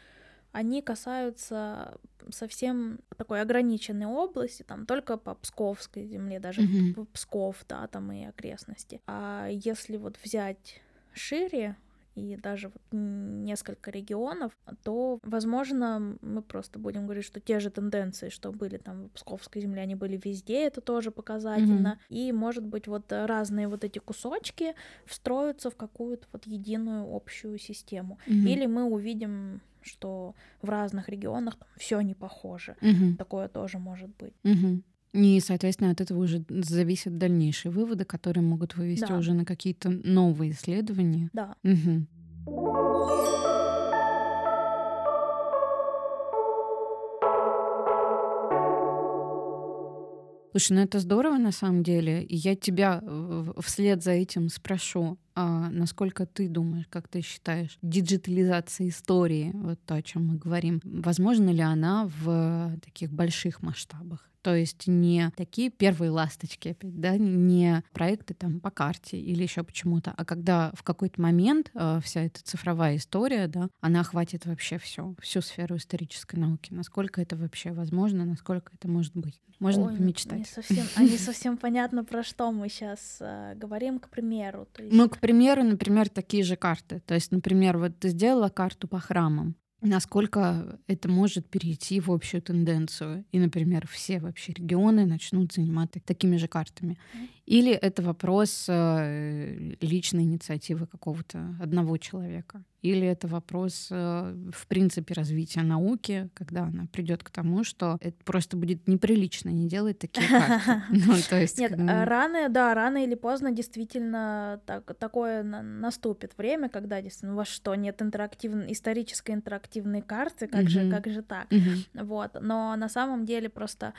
они касаются совсем такой ограниченной области, там только по Псковской земле, даже mm-hmm. Псков, да, там и окрестности. А если вот взять шире и даже вот несколько регионов, то, возможно, мы просто будем говорить, что те же тенденции, что были там в Псковской земле, они были везде, это тоже показательно. Mm-hmm. И, может быть, вот разные вот эти кусочки встроятся в какую-то вот единую общую систему. Mm-hmm. Или мы увидим что в разных регионах все не похоже. Угу. Такое тоже может быть. Угу. И, соответственно, от этого уже зависят дальнейшие выводы, которые могут вывести да. уже на какие-то новые исследования. Да. Угу. Слушай, ну это здорово на самом деле. И я тебя вслед за этим спрошу, а насколько ты думаешь, как ты считаешь, диджитализация истории, вот то, о чем мы говорим, возможно ли она в таких больших масштабах? То есть не такие первые ласточки, опять, да, не проекты там по карте или еще почему-то, а когда в какой-то момент э, вся эта цифровая история, да, она охватит вообще все, всю сферу исторической науки. Насколько это вообще возможно, насколько это может быть? Можно Ой, помечтать. Не совсем, а не совсем понятно, про что мы сейчас э, говорим, к примеру. То есть... Ну, к примеру, например, такие же карты. То есть, например, вот ты сделала карту по храмам, насколько это может перейти в общую тенденцию. И, например, все вообще регионы начнут заниматься такими же картами. Или это вопрос э, личной инициативы какого-то одного человека. Или это вопрос, э, в принципе, развития науки, когда она придет к тому, что это просто будет неприлично не делать такие карты. Ну, то есть, Нет, э, рано, да, рано или поздно действительно так, такое наступит время, когда действительно у вас что, нет интерактивной, исторической интерактивной карты, как же, как же так? Вот, но на самом деле просто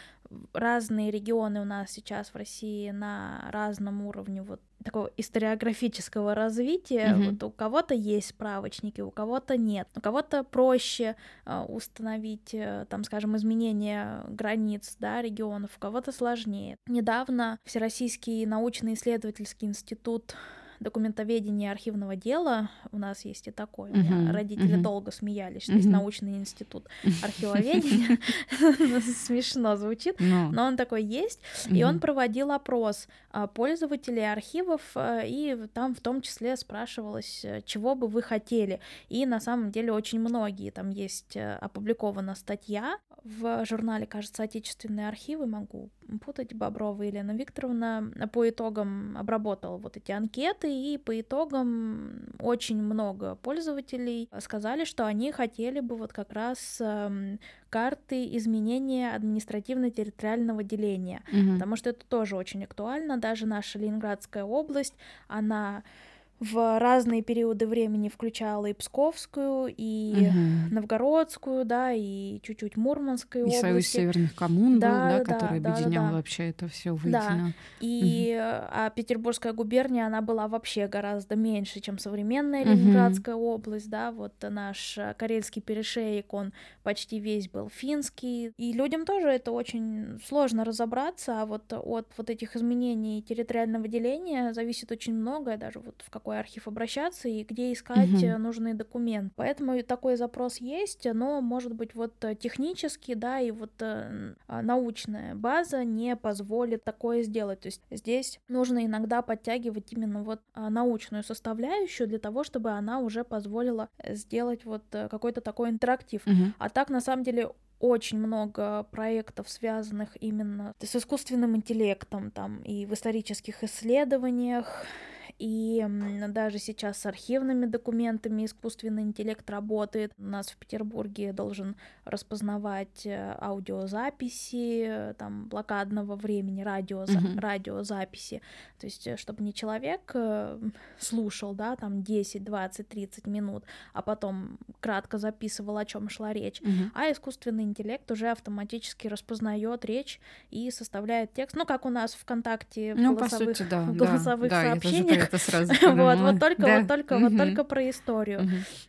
разные регионы у нас сейчас в России на разном уровне вот такого историографического развития. Mm-hmm. Вот у кого-то есть справочники, у кого-то нет. У кого-то проще э, установить, э, там, скажем, изменения границ да, регионов, у кого-то сложнее. Недавно Всероссийский научно-исследовательский институт документоведения архивного дела. У нас есть и такое. Меня родители долго смеялись, что есть научный институт архивоведения. Смешно звучит, но он такой есть. И он проводил опрос а, пользователей архивов, а, и там в том числе спрашивалось, э, чего бы вы хотели. И на самом деле очень многие. Там есть э, опубликована статья в журнале, кажется, «Отечественные архивы», могу путать, Боброва Елена Викторовна по итогам обработала вот эти анкеты, и по итогам очень много пользователей сказали, что они хотели бы вот как раз эм, карты изменения административно-территориального деления, угу. потому что это тоже очень актуально, даже наша Ленинградская область, она в разные периоды времени включала и Псковскую, и угу. Новгородскую, да, и чуть-чуть Мурманскую и Союз северных коммун да, был, да, да который да, объединял да, да. вообще это все воедино. Да. И угу. а Петербургская губерния, она была вообще гораздо меньше, чем современная Ленинградская угу. область, да, вот наш Карельский перешеек, он почти весь был финский, и людям тоже это очень сложно разобраться, а вот от вот этих изменений территориального деления зависит очень многое, даже вот в какой какой архив обращаться и где искать Мгм. нужный документ. Поэтому такой запрос есть, но, может быть, вот э, технически, да, и вот э, а, научная база не позволит такое сделать. То есть здесь нужно иногда подтягивать именно вот а, научную составляющую для того, чтобы она уже позволила э, сделать вот э, какой-то такой интерактив. Мгм. А так, на самом деле, очень много проектов, связанных именно с искусственным интеллектом, там, и в исторических исследованиях, и даже сейчас с архивными документами искусственный интеллект работает. У нас в Петербурге должен распознавать э, аудиозаписи, там, блокадного времени, радиоза- Мгм. радиозаписи. То есть, э, чтобы не человек э, слушал, да, там 10, 20, 30 минут, а потом кратко записывал, о чем шла речь, Мгм. а искусственный интеллект уже автоматически распознает речь и составляет текст. Ну, как у нас ВКонтакте в Ну, по голосовых, сути, да. в голосовых да, сообщениях. Это сразу Вот, вот только, Да. вот только, вот только про историю.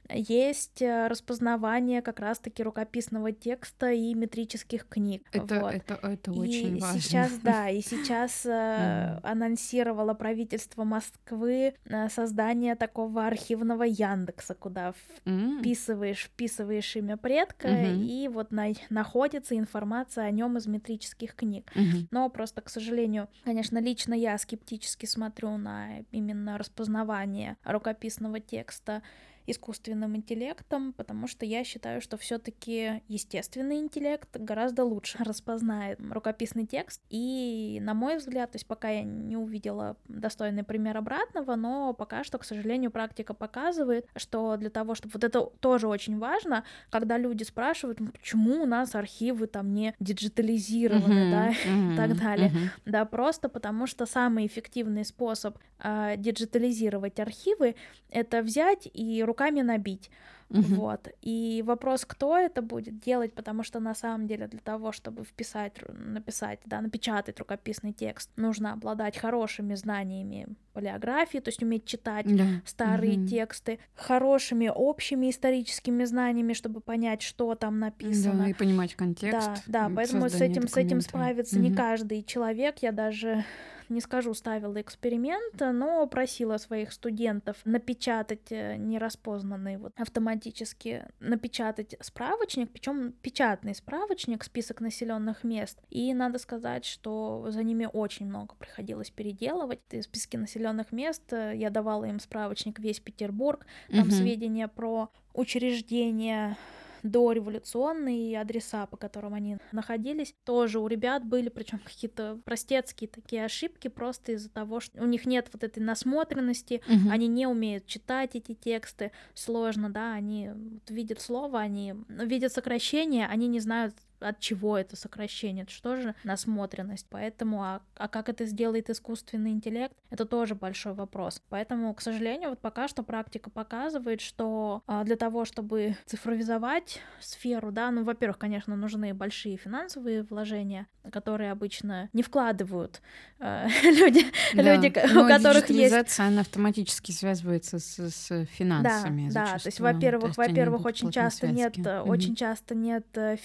Есть э, распознавание как раз-таки рукописного текста и метрических книг. Это, вот. это, это И очень важно. сейчас, да, и сейчас э, анонсировало правительство Москвы э, создание такого архивного Яндекса, куда вписываешь, вписываешь имя предка, и вот на- находится информация о нем из метрических книг. Но просто, к сожалению, конечно, лично я скептически смотрю на именно распознавание рукописного текста искусственным интеллектом, потому что я считаю, что все-таки естественный интеллект гораздо лучше распознает рукописный текст. И, на мой взгляд, то есть пока я не увидела достойный пример обратного, но пока что, к сожалению, практика показывает, что для того, чтобы вот это тоже очень важно, когда люди спрашивают, «Ну, почему у нас архивы там не диджитализированы, Мгм, да, и так далее. мгм. Да, просто потому что самый эффективный способ а, диджитализировать архивы это взять и руками набить. Мгм. Вот. И вопрос, кто это будет делать, потому что на самом деле для того, чтобы вписать, написать, да, напечатать рукописный текст, нужно обладать хорошими знаниями полиографии, то есть уметь читать Да. старые Мгм. тексты, хорошими общими историческими знаниями, чтобы понять, что там написано. Да, и понимать контекст. Да, да, поэтому с этим, с этим справится не Мгм. каждый человек. Я даже не скажу, ставила эксперимент, но просила своих студентов напечатать э, нераспознанный вот автоматически напечатать справочник, причем печатный справочник, список населенных мест. И надо сказать, что за ними очень много приходилось переделывать. И списки населенных мест э, я давала им справочник весь Петербург, там Мгм. сведения про учреждения дореволюционные адреса, по которым они находились, тоже у ребят были, причем какие-то простецкие такие ошибки, просто из-за того, что у них нет вот этой насмотренности, Мгм. они не умеют читать эти тексты, сложно, да, они видят слово, они видят сокращение, они не знают от чего это сокращение, это что же насмотренность, поэтому, а, а как это сделает искусственный интеллект, это тоже большой вопрос, поэтому, к сожалению, вот пока что практика показывает, что а, для того, чтобы цифровизовать сферу, да, ну, во-первых, конечно, нужны большие финансовые вложения, которые обычно не вкладывают э, люди, Да. люди, у которых есть она автоматически связывается с, с финансами. да, да, то есть, во-первых, во-первых, идут очень часто нет, э, очень часто нет э,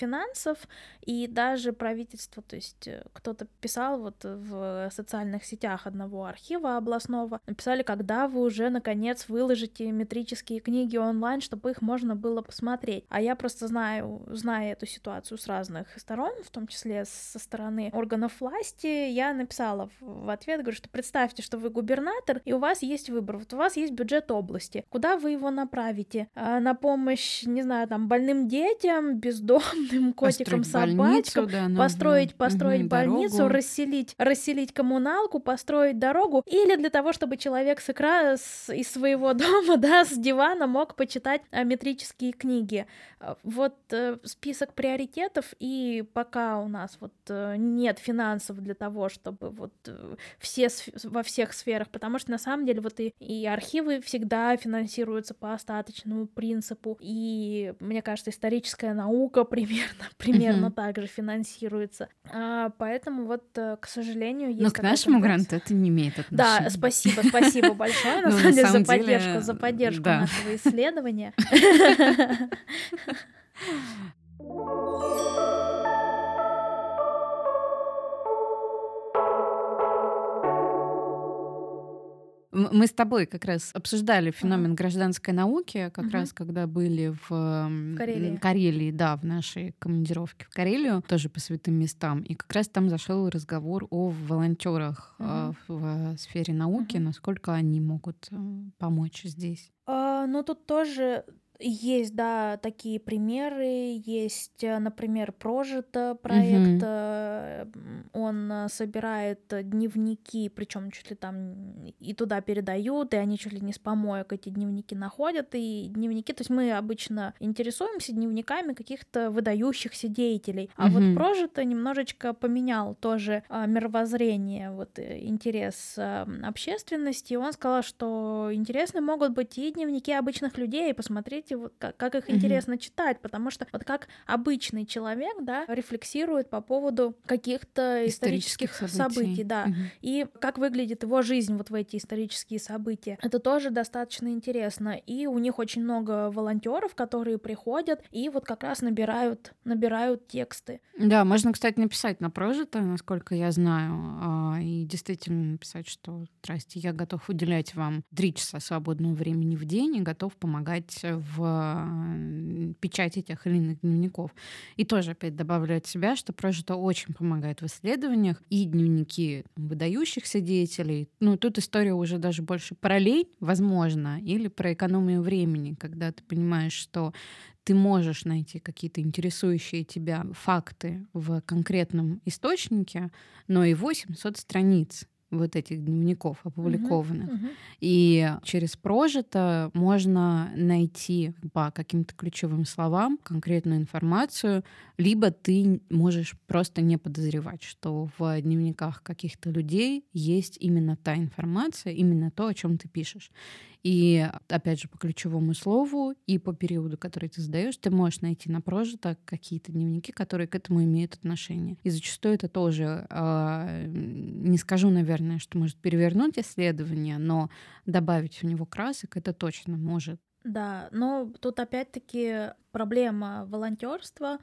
и даже правительство, то есть э, кто-то писал вот в социальных сетях одного архива областного, написали, когда вы уже наконец выложите метрические книги онлайн, чтобы их можно было посмотреть. А я просто знаю, зная эту ситуацию с разных сторон, в том числе со стороны органов власти, я написала в в ответ, говорю, что представьте, что вы губернатор, и у вас есть выбор. Вот у вас есть бюджет области. Куда вы его направите? А, На помощь, не знаю, там, больным детям, бездомным котикам, Больницу, собачкам, да, нужно. построить, построить Мгм, больницу, дорогу. расселить, расселить коммуналку, построить дорогу, или для того, чтобы человек с экра с- из своего дома, да, с дивана мог почитать а, метрические книги. А, Вот э, список приоритетов, и пока у нас вот э, нет финансов для того, чтобы вот э, все во всех сферах, потому что на самом деле вот и, и архивы всегда финансируются по остаточному принципу, и мне кажется, историческая наука примерно, примерно Мгм. так же финансируется. А, поэтому вот, э, к сожалению, есть Но к нашему тенденция. гранту это не имеет отношения. Да, спасибо, спасибо большое, на Ну, на самом деле, за поддержку, за поддержку нашего исследования. М- Мы с тобой как раз обсуждали феномен ага. гражданской науки, как угу. раз когда были в, в Карелии. Карелии, да, в нашей командировке в Карелию, тоже по святым местам. И как раз там зашел разговор о волонтерах угу. в сфере науки, угу. насколько они могут э, помочь здесь. А, ну тут тоже есть, да, такие примеры. Есть, э, например, Прожито проект. Угу. Он э, собирает дневники, причем чуть ли там и туда передают, и они чуть ли не с помоек эти дневники находят. И дневники, то есть мы обычно интересуемся дневниками каких-то выдающихся деятелей. А угу. вот Прожито немножечко поменял тоже а, мировоззрение, вот интерес общественности. Он сказал, что интересны могут быть и дневники обычных людей, посмотреть вот как, как их интересно читать, потому что вот как обычный человек, да, рефлексирует по поводу каких-то исторических, исторических событий, событий да, угу. и как выглядит его жизнь вот в эти исторические события. Это тоже достаточно интересно, и у них очень много волонтеров, которые приходят и вот как раз набирают, набирают тексты. Да, можно, кстати, написать на прожито, насколько я знаю, а, и действительно написать, что, здрасте, я готов уделять вам три часа свободного времени в день и готов помогать в в печати тех или иных дневников. И тоже опять добавляю от себя, что прожито очень помогает в исследованиях и дневники выдающихся деятелей. Ну, тут история уже даже больше про лень, возможно, или про экономию времени, когда ты понимаешь, что ты можешь найти какие-то интересующие тебя факты в конкретном источнике, но и 800 страниц вот этих дневников опубликованы. Uh-huh, uh-huh. И через прожито можно найти по каким-то ключевым словам конкретную информацию, либо ты можешь просто не подозревать, что в дневниках каких-то людей есть именно та информация, именно то, о чем ты пишешь. И опять же, по ключевому слову и по периоду, который ты задаешь, ты можешь найти на прожито какие-то дневники, которые к этому имеют отношение. И зачастую это тоже, э, не скажу, наверное, что может перевернуть исследование, но добавить в него красок это точно может. Да, но тут опять-таки проблема волонтерства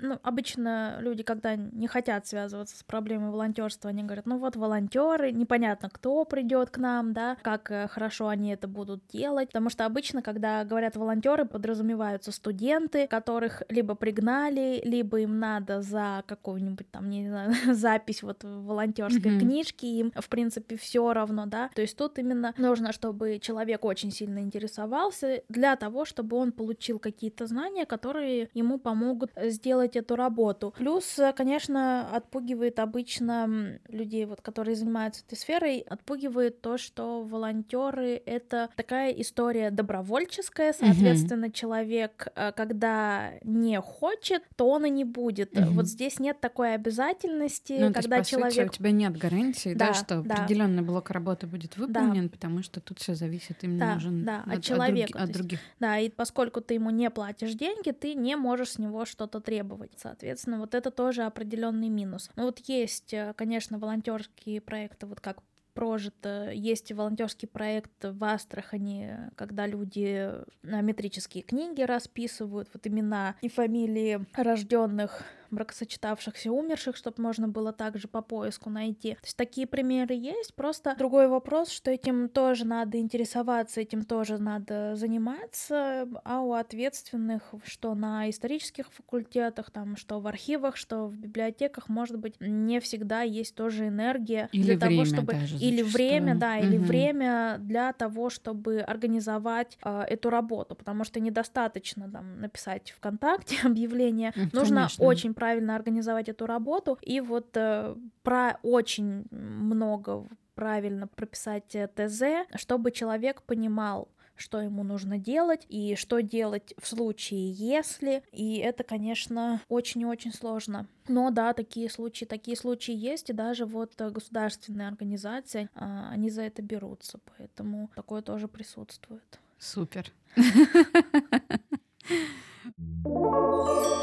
ну, обычно люди, когда не хотят связываться с проблемой волонтерства, они говорят, ну вот волонтеры, непонятно, кто придет к нам, да, как э, хорошо они это будут делать, потому что обычно, когда говорят волонтеры, подразумеваются студенты, которых либо пригнали, либо им надо за какую-нибудь там, не знаю, запись вот волонтерской mm-hmm. книжке, им, в принципе, все равно, да, то есть тут именно нужно, чтобы человек очень сильно интересовался для того, чтобы он получил какие-то знания, которые ему помогут сделать делать эту работу. Плюс, э, конечно, отпугивает обычно людей, вот, которые занимаются этой сферой, отпугивает то, что волонтеры это такая история добровольческая, соответственно, угу. человек, э, когда не хочет, то он и не будет. Угу. Вот здесь нет такой обязательности, ну, когда есть, человек... Сути, у тебя нет гарантии, да, да что да. определенный блок работы будет выполнен, да. потому что тут все зависит именно да, уже да, от, от человека. От, друг, от других. Да, и поскольку ты ему не платишь деньги, ты не можешь с него что-то требовать требовать. Соответственно, вот это тоже определенный минус. Но вот есть, э, конечно, волонтерские проекты, вот как прожито. Есть волонтерский проект в Астрахани, когда люди метрические книги расписывают, вот имена и фамилии рожденных бракосочетавшихся умерших, чтобы можно было также по поиску найти. То есть такие примеры есть, просто другой вопрос, что этим тоже надо интересоваться, этим тоже надо заниматься, а у ответственных, что на исторических факультетах, там, что в архивах, что в библиотеках, может быть, не всегда есть тоже энергия или для время того, чтобы... Даже или время, да, угу. или время для того, чтобы организовать э, эту работу, потому что недостаточно там написать ВКонтакте объявление, нужно Конечно. очень правильно организовать эту работу, и вот э, про очень много правильно прописать э, ТЗ, чтобы человек понимал, что ему нужно делать и что делать в случае, если. И это, конечно, очень-очень сложно. Но да, такие случаи, такие случаи есть, и даже вот э, государственные организации, а, они за это берутся, поэтому такое тоже присутствует. Супер.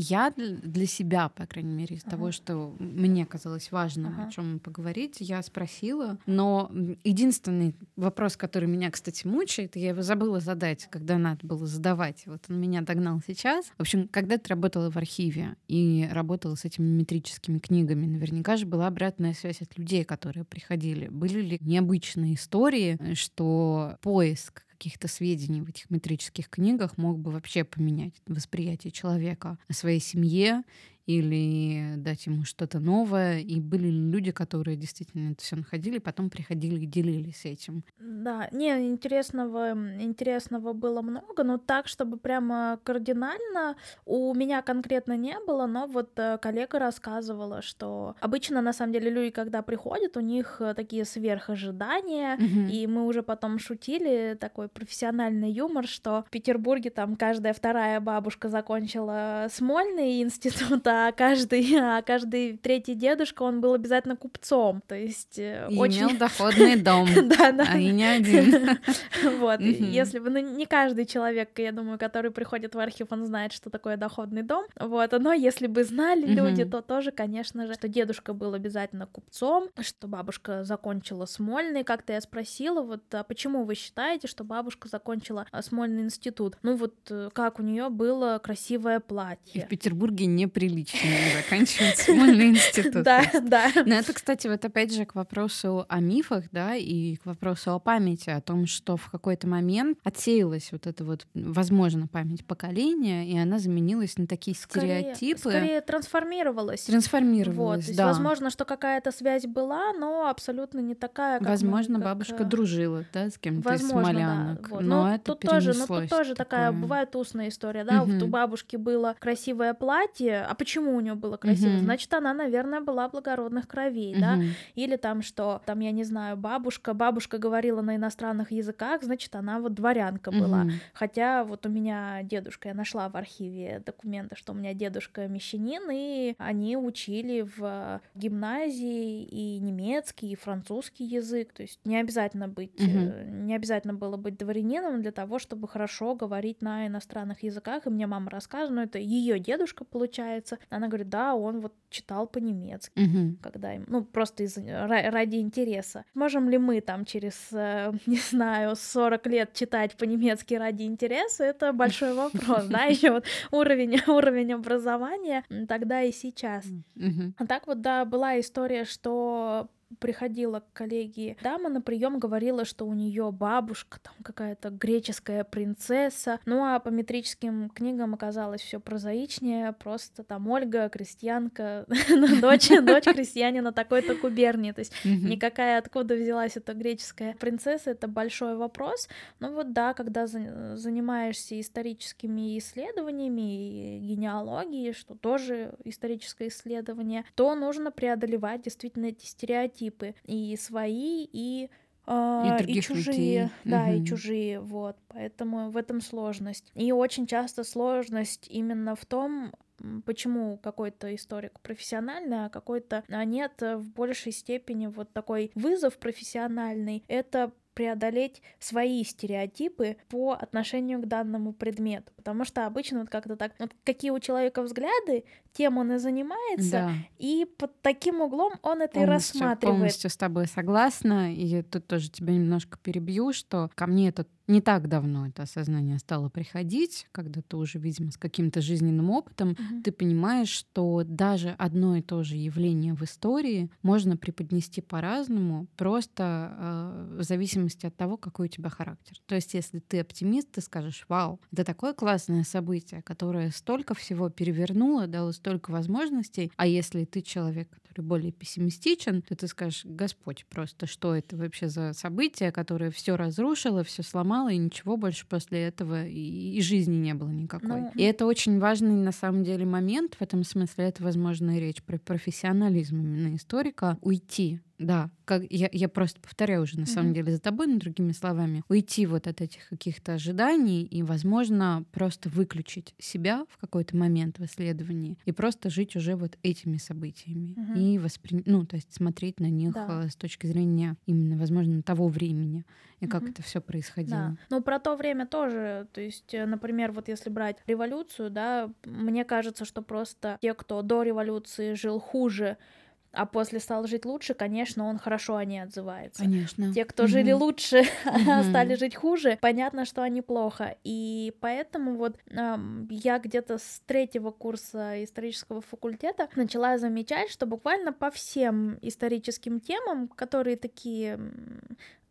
я для себя, по крайней мере, из ага. того, что мне казалось важным, ага. о чем поговорить, я спросила. Но единственный вопрос, который меня, кстати, мучает, я его забыла задать, когда надо было задавать. Вот он меня догнал сейчас. В общем, когда ты работала в архиве и работала с этими метрическими книгами, наверняка же была обратная связь от людей, которые приходили. Были ли необычные истории, что поиск каких-то сведений в этих метрических книгах мог бы вообще поменять восприятие человека о своей семье или дать ему что-то новое. И были люди, которые действительно это все находили, потом приходили и делились этим. Да, не, интересного, интересного было много, но так, чтобы прямо кардинально у меня конкретно не было, но вот э, коллега рассказывала, что обычно, на самом деле, люди, когда приходят, у них э, такие сверхожидания, mm-hmm. и мы уже потом шутили, такой профессиональный юмор, что в Петербурге там каждая вторая бабушка закончила Смольный институт, а а каждый, а каждый третий дедушка, он был обязательно купцом, то есть э, и очень... имел доходный дом, да, да. а и не один. Вот, если бы, ну, не каждый человек, я думаю, который приходит в архив, он знает, что такое доходный дом, вот, но если бы знали люди, то тоже, конечно же, что дедушка был обязательно купцом, что бабушка закончила Смольный, как-то я спросила, вот, а почему вы считаете, что бабушка закончила а, Смольный институт? Ну вот, э, как у нее было красивое платье. И в Петербурге неприлично отлично заканчивать школьный институт. Да, да. Но это, кстати, вот опять же к вопросу о мифах, да, и к вопросу о памяти, о том, что в какой-то момент отсеялась вот эта вот, возможно, память поколения, и она заменилась на такие стереотипы. Скорее трансформировалась. Трансформировалась, вот, да. возможно, что какая-то связь была, но абсолютно не такая, как Возможно, мы, как... бабушка э, дружила, да, с кем-то из смолянок. Да, вот. Но, но это тут тоже, но тут тоже такая, бывает устная история, да, угу. вот у бабушки было красивое платье, а почему почему у нее было красиво, uh-huh. значит, она, наверное, была благородных кровей, uh-huh. да, или там, что, там, я не знаю, бабушка, бабушка говорила на иностранных языках, значит, она вот дворянка uh-huh. была, хотя вот у меня дедушка, я нашла в архиве документы, что у меня дедушка мещанин, и они учили в гимназии и немецкий, и французский язык, то есть не обязательно быть, uh-huh. не обязательно было быть дворянином для того, чтобы хорошо говорить на иностранных языках, и мне мама рассказывала, ну, это ее дедушка, получается, она говорит, да, он вот читал по-немецки, угу. когда им, ну, просто из, ради интереса. Можем ли мы там через, э, не знаю, 40 лет читать по-немецки ради интереса, это большой вопрос, да, еще вот уровень, уровень образования тогда и сейчас. А так вот, да, была история, что приходила к коллеге дама на прием, говорила, что у нее бабушка там какая-то греческая принцесса. Ну а по метрическим книгам оказалось все прозаичнее, просто там Ольга, крестьянка, ну, дочь, дочь крестьянина такой-то губернии. То есть никакая откуда взялась эта греческая принцесса, это большой вопрос. Ну вот да, когда занимаешься историческими исследованиями и генеалогией, что тоже историческое исследование, то нужно преодолевать действительно эти стереотипы стереотипы и свои, и и, и чужие, людей. да, угу. и чужие, вот, поэтому в этом сложность. И очень часто сложность именно в том, почему какой-то историк профессиональный, а какой-то а нет в большей степени вот такой вызов профессиональный. Это преодолеть свои стереотипы по отношению к данному предмету. Потому что обычно вот как-то так, вот какие у человека взгляды, тем он и занимается, да. и под таким углом он это полностью, и рассматривает. Полностью с тобой согласна, и тут тоже тебя немножко перебью, что ко мне это не так давно это осознание стало приходить, когда ты уже, видимо, с каким-то жизненным опытом, угу. ты понимаешь, что даже одно и то же явление в истории можно преподнести по-разному, просто э, в зависимости от того, какой у тебя характер. То есть, если ты оптимист, ты скажешь, вау, это такое классное событие, которое столько всего перевернуло, дало столько возможностей, а если ты человек, который более пессимистичен, то ты скажешь, Господь, просто что это вообще за событие, которое все разрушило, все сломало, мало, и ничего больше после этого и, и жизни не было никакой. Ну... И это очень важный на самом деле момент. В этом смысле это, возможно, речь про профессионализм именно историка. Уйти да, как я, я просто повторяю уже на mm-hmm. самом деле за тобой, но другими словами, уйти вот от этих каких-то ожиданий и, возможно, просто выключить себя в какой-то момент в исследовании и просто жить уже вот этими событиями mm-hmm. и воспри... ну, то есть смотреть на них да. Э, с точки зрения именно, возможно, того времени и как mm-hmm. это все происходило. Да. Ну, про то время тоже, то есть, э, например, вот если брать революцию, да, мне кажется, что просто те, кто до революции жил хуже, а после стал жить лучше, конечно, он хорошо о ней отзывается. Конечно. Те, кто mm-hmm. жили лучше, mm-hmm. стали жить хуже, понятно, что они плохо. И поэтому вот эм, я где-то с третьего курса исторического факультета начала замечать, что буквально по всем историческим темам, которые такие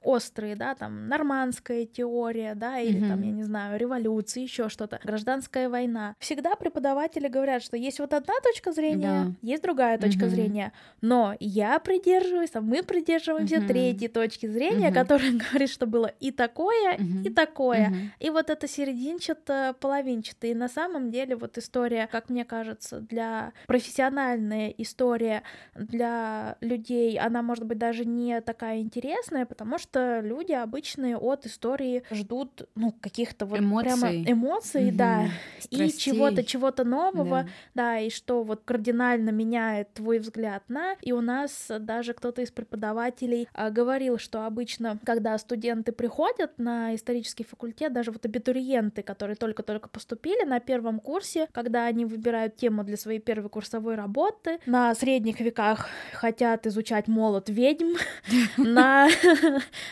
острые, да, там нормандская теория, да, или mm-hmm. там, я не знаю, революция, еще что-то, гражданская война. Всегда преподаватели говорят, что есть вот одна точка зрения, да. есть другая точка mm-hmm. зрения, но я придерживаюсь, а мы придерживаемся mm-hmm. третьей точки зрения, mm-hmm. которая говорит, что было и такое, mm-hmm. и такое. Mm-hmm. И вот это серединчато половинчато. И на самом деле вот история, как мне кажется, для профессиональная история для людей, она может быть даже не такая интересная, потому что что люди обычные от истории ждут, ну, каких-то вот эмоций. прямо эмоций, угу. да, Страстей. и чего-то, чего-то нового, да. да, и что вот кардинально меняет твой взгляд на. И у нас даже кто-то из преподавателей а, говорил, что обычно, когда студенты приходят на исторический факультет, даже вот абитуриенты, которые только-только поступили на первом курсе, когда они выбирают тему для своей первой курсовой работы, на средних веках хотят изучать молот ведьм, на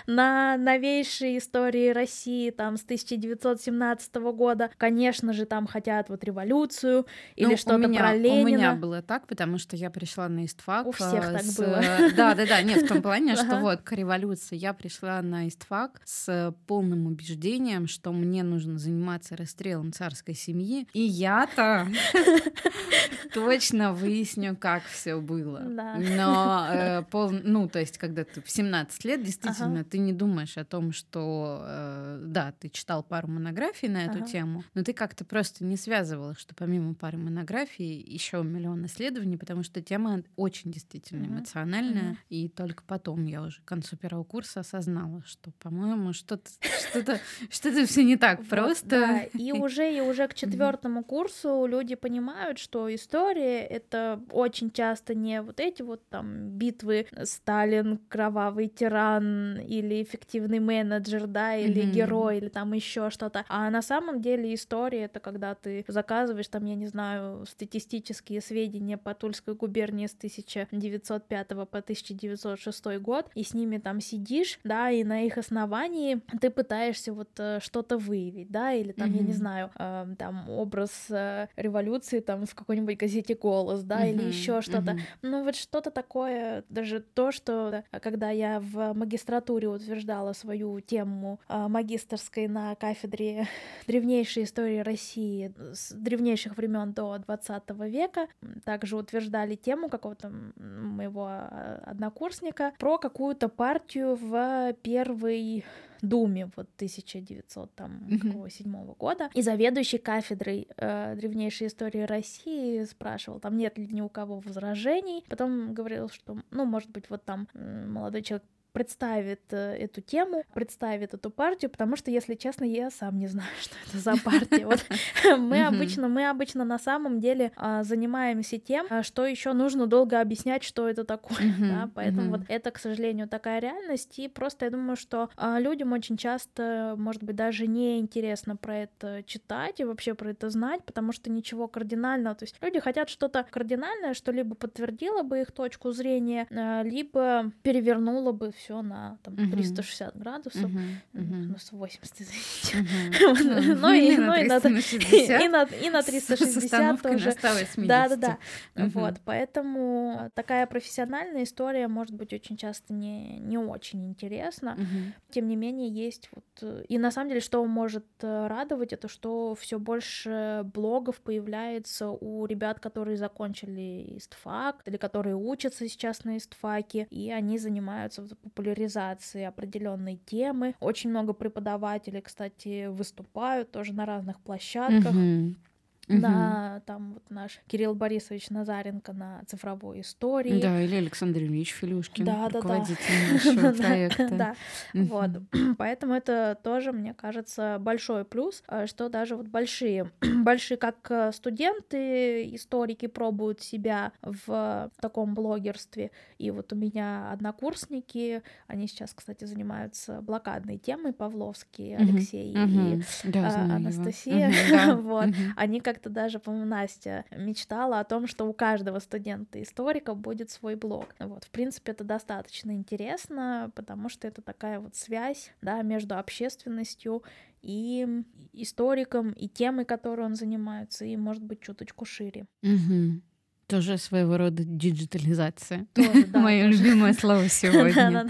на новейшие истории России там с 1917 года. Конечно же, там хотят вот революцию или ну, что-то про Ленина. У меня было так, потому что я пришла на истфак. У всех так с... было. Да, да, да, нет, в том плане, что вот к революции я пришла на истфак с полным убеждением, что мне нужно заниматься расстрелом царской семьи, и я-то точно выясню, как все было. Но э, пол, ну, то есть, когда ты в 17 лет, действительно, ты не думаешь о том, что, э, да, ты читал пару монографий на эту ага. тему, но ты как-то просто не связывала, что помимо пары монографий еще миллион исследований, потому что тема очень действительно ага. эмоциональная, ага. и только потом я уже к концу первого курса осознала, что, по-моему, что-то что-то что-то все не так просто. Да, и уже и уже к четвертому курсу люди понимают, что история это очень часто не вот эти вот там битвы Сталин, кровавый тиран или эффективный менеджер, да, или mm-hmm. герой, или там еще что-то. А на самом деле история это когда ты заказываешь там, я не знаю, статистические сведения по Тульской губернии с 1905 по 1906 год, и с ними там сидишь, да, и на их основании ты пытаешься вот э, что-то выявить, да, или там, mm-hmm. я не знаю, э, там образ э, революции там в какой-нибудь газете «Голос», да, mm-hmm. или еще что-то. Mm-hmm. Ну вот что-то такое, даже то, что когда я в магистратуре утверждала свою тему а, магистрской на кафедре древнейшей истории России с древнейших времен до 20 века. Также утверждали тему какого-то моего а, однокурсника про какую-то партию в первой Думе вот 1907 года. И заведующий кафедрой э, древнейшей истории России спрашивал, там нет ли ни у кого возражений. Потом говорил, что, ну, может быть, вот там молодой человек представит э, эту тему, представит эту партию, потому что, если честно, я сам не знаю, что это за партия. Вот мы обычно, мы обычно на самом деле а, занимаемся тем, а, что еще нужно долго объяснять, что это такое, да, поэтому вот это, к сожалению, такая реальность, и просто я думаю, что а, людям очень часто, может быть, даже не интересно про это читать и вообще про это знать, потому что ничего кардинального, то есть люди хотят что-то кардинальное, что либо подтвердило бы их точку зрения, либо перевернуло бы все на там, uh-huh. 360 градусов, ну, 180, извините. Ну и на 360 тоже. Да-да-да. Вот, поэтому такая профессиональная история может быть очень часто не, не очень интересна. Тем не менее, есть вот... И на самом деле, что может э, радовать, это что все больше блогов появляется у ребят, которые закончили истфак, или которые учатся сейчас на истфаке, и они занимаются популяризации определенной темы. Очень много преподавателей, кстати, выступают тоже на разных площадках. Mm-hmm Угу. Да, там вот наш Кирилл Борисович Назаренко на цифровой истории. Да, или Александр Ильич Филюшкин, да, руководитель да, да. нашего проекта. Да, вот. Поэтому это тоже, мне кажется, большой плюс, э, что даже вот большие, большие как э, студенты, историки пробуют себя в таком блогерстве. И вот у меня однокурсники, они сейчас, кстати, занимаются блокадной темой, Павловский, Алексей и Анастасия. Вот. Они как как-то даже, по-моему, Настя мечтала о том, что у каждого студента-историка будет свой блог. Вот, в принципе, это достаточно интересно, потому что это такая вот связь, да, между общественностью и историком, и темой, которой он занимается, и, может быть, чуточку шире. Угу. Тоже своего рода диджитализация. Мое любимое слово сегодня.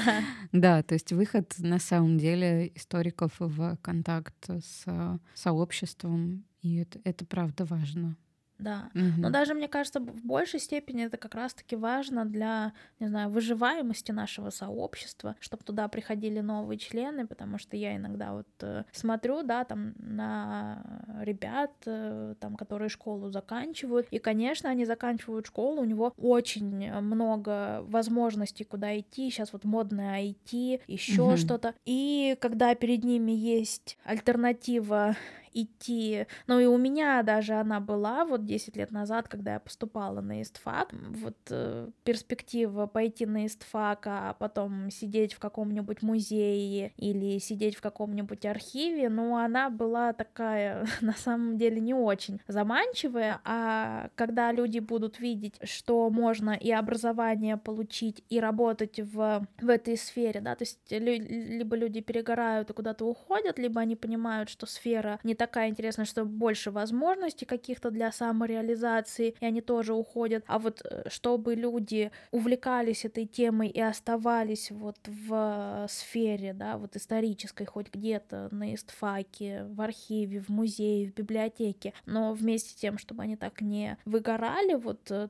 Да, то есть выход на самом деле историков в контакт с сообществом и это, это правда важно. Да. Угу. Но даже, мне кажется, в большей степени это как раз-таки важно для, не знаю, выживаемости нашего сообщества, чтобы туда приходили новые члены, потому что я иногда вот э, смотрю, да, там на ребят, э, там, которые школу заканчивают, и, конечно, они заканчивают школу, у него очень много возможностей, куда идти, сейчас вот модное IT, еще угу. что-то, и когда перед ними есть альтернатива идти. Ну и у меня даже она была вот 10 лет назад, когда я поступала на ИСТФАК. Вот э, перспектива пойти на ИСТФАК, а потом сидеть в каком-нибудь музее или сидеть в каком-нибудь архиве, ну она была такая на самом деле не очень заманчивая, а когда люди будут видеть, что можно и образование получить, и работать в, в этой сфере, да, то есть либо люди перегорают и куда-то уходят, либо они понимают, что сфера не такая интересная, что больше возможностей каких-то для самореализации, и они тоже уходят. А вот э, чтобы люди увлекались этой темой и оставались вот в сфере, да, вот исторической, хоть где-то на истфаке, в архиве, в музее, в библиотеке, но вместе с тем, чтобы они так не выгорали, вот э,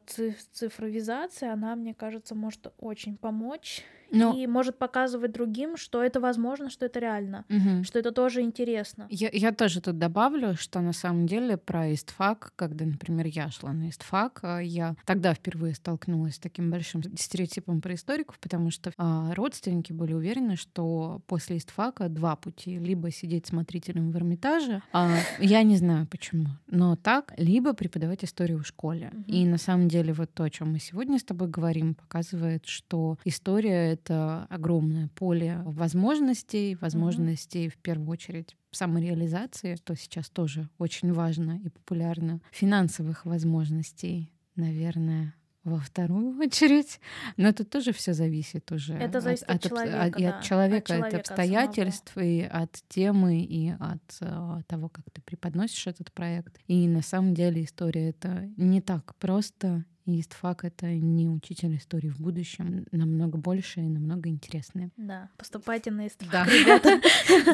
цифровизация, она, мне кажется, может очень помочь но... и может показывать другим, что это возможно, что это реально, угу. что это тоже интересно. Я, я тоже тут добавлю, что на самом деле про истфак, когда, например, я шла на истфак, а, я тогда впервые столкнулась с таким большим стереотипом про историков, потому что а, родственники были уверены, что после истфака два пути: либо сидеть смотрителем в Эрмитаже, а, я не знаю почему, но так, либо преподавать историю в школе. Угу. И на самом деле вот то, о чем мы сегодня с тобой говорим, показывает, что история это огромное поле возможностей, возможностей mm-hmm. в первую очередь самореализации, что сейчас тоже очень важно и популярно, финансовых возможностей, наверное, во вторую очередь. Но тут тоже все зависит уже. Это зависит от, от, человека. От, и да. от человека, от, человека, от обстоятельств, самого. и от темы, и от uh, того, как ты преподносишь этот проект. И на самом деле история это не так просто и истфак — это не учитель истории в будущем, намного больше и намного интереснее. Да, поступайте на истфак, да. ребята.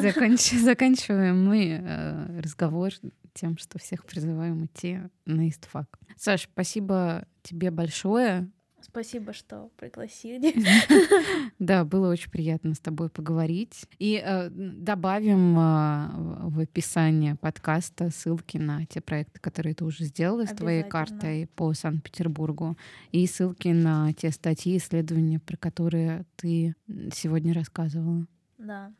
Заканчиваем мы э, разговор тем, что всех призываем идти на истфак. Саш, спасибо тебе большое. Спасибо, что пригласили. Да, было очень приятно с тобой поговорить. И э, добавим э, в описание подкаста ссылки на те проекты, которые ты уже сделала с твоей картой по Санкт-Петербургу, и ссылки на те статьи, исследования, про которые ты сегодня рассказывала. Да.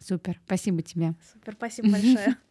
Супер. Спасибо тебе. Супер, спасибо большое.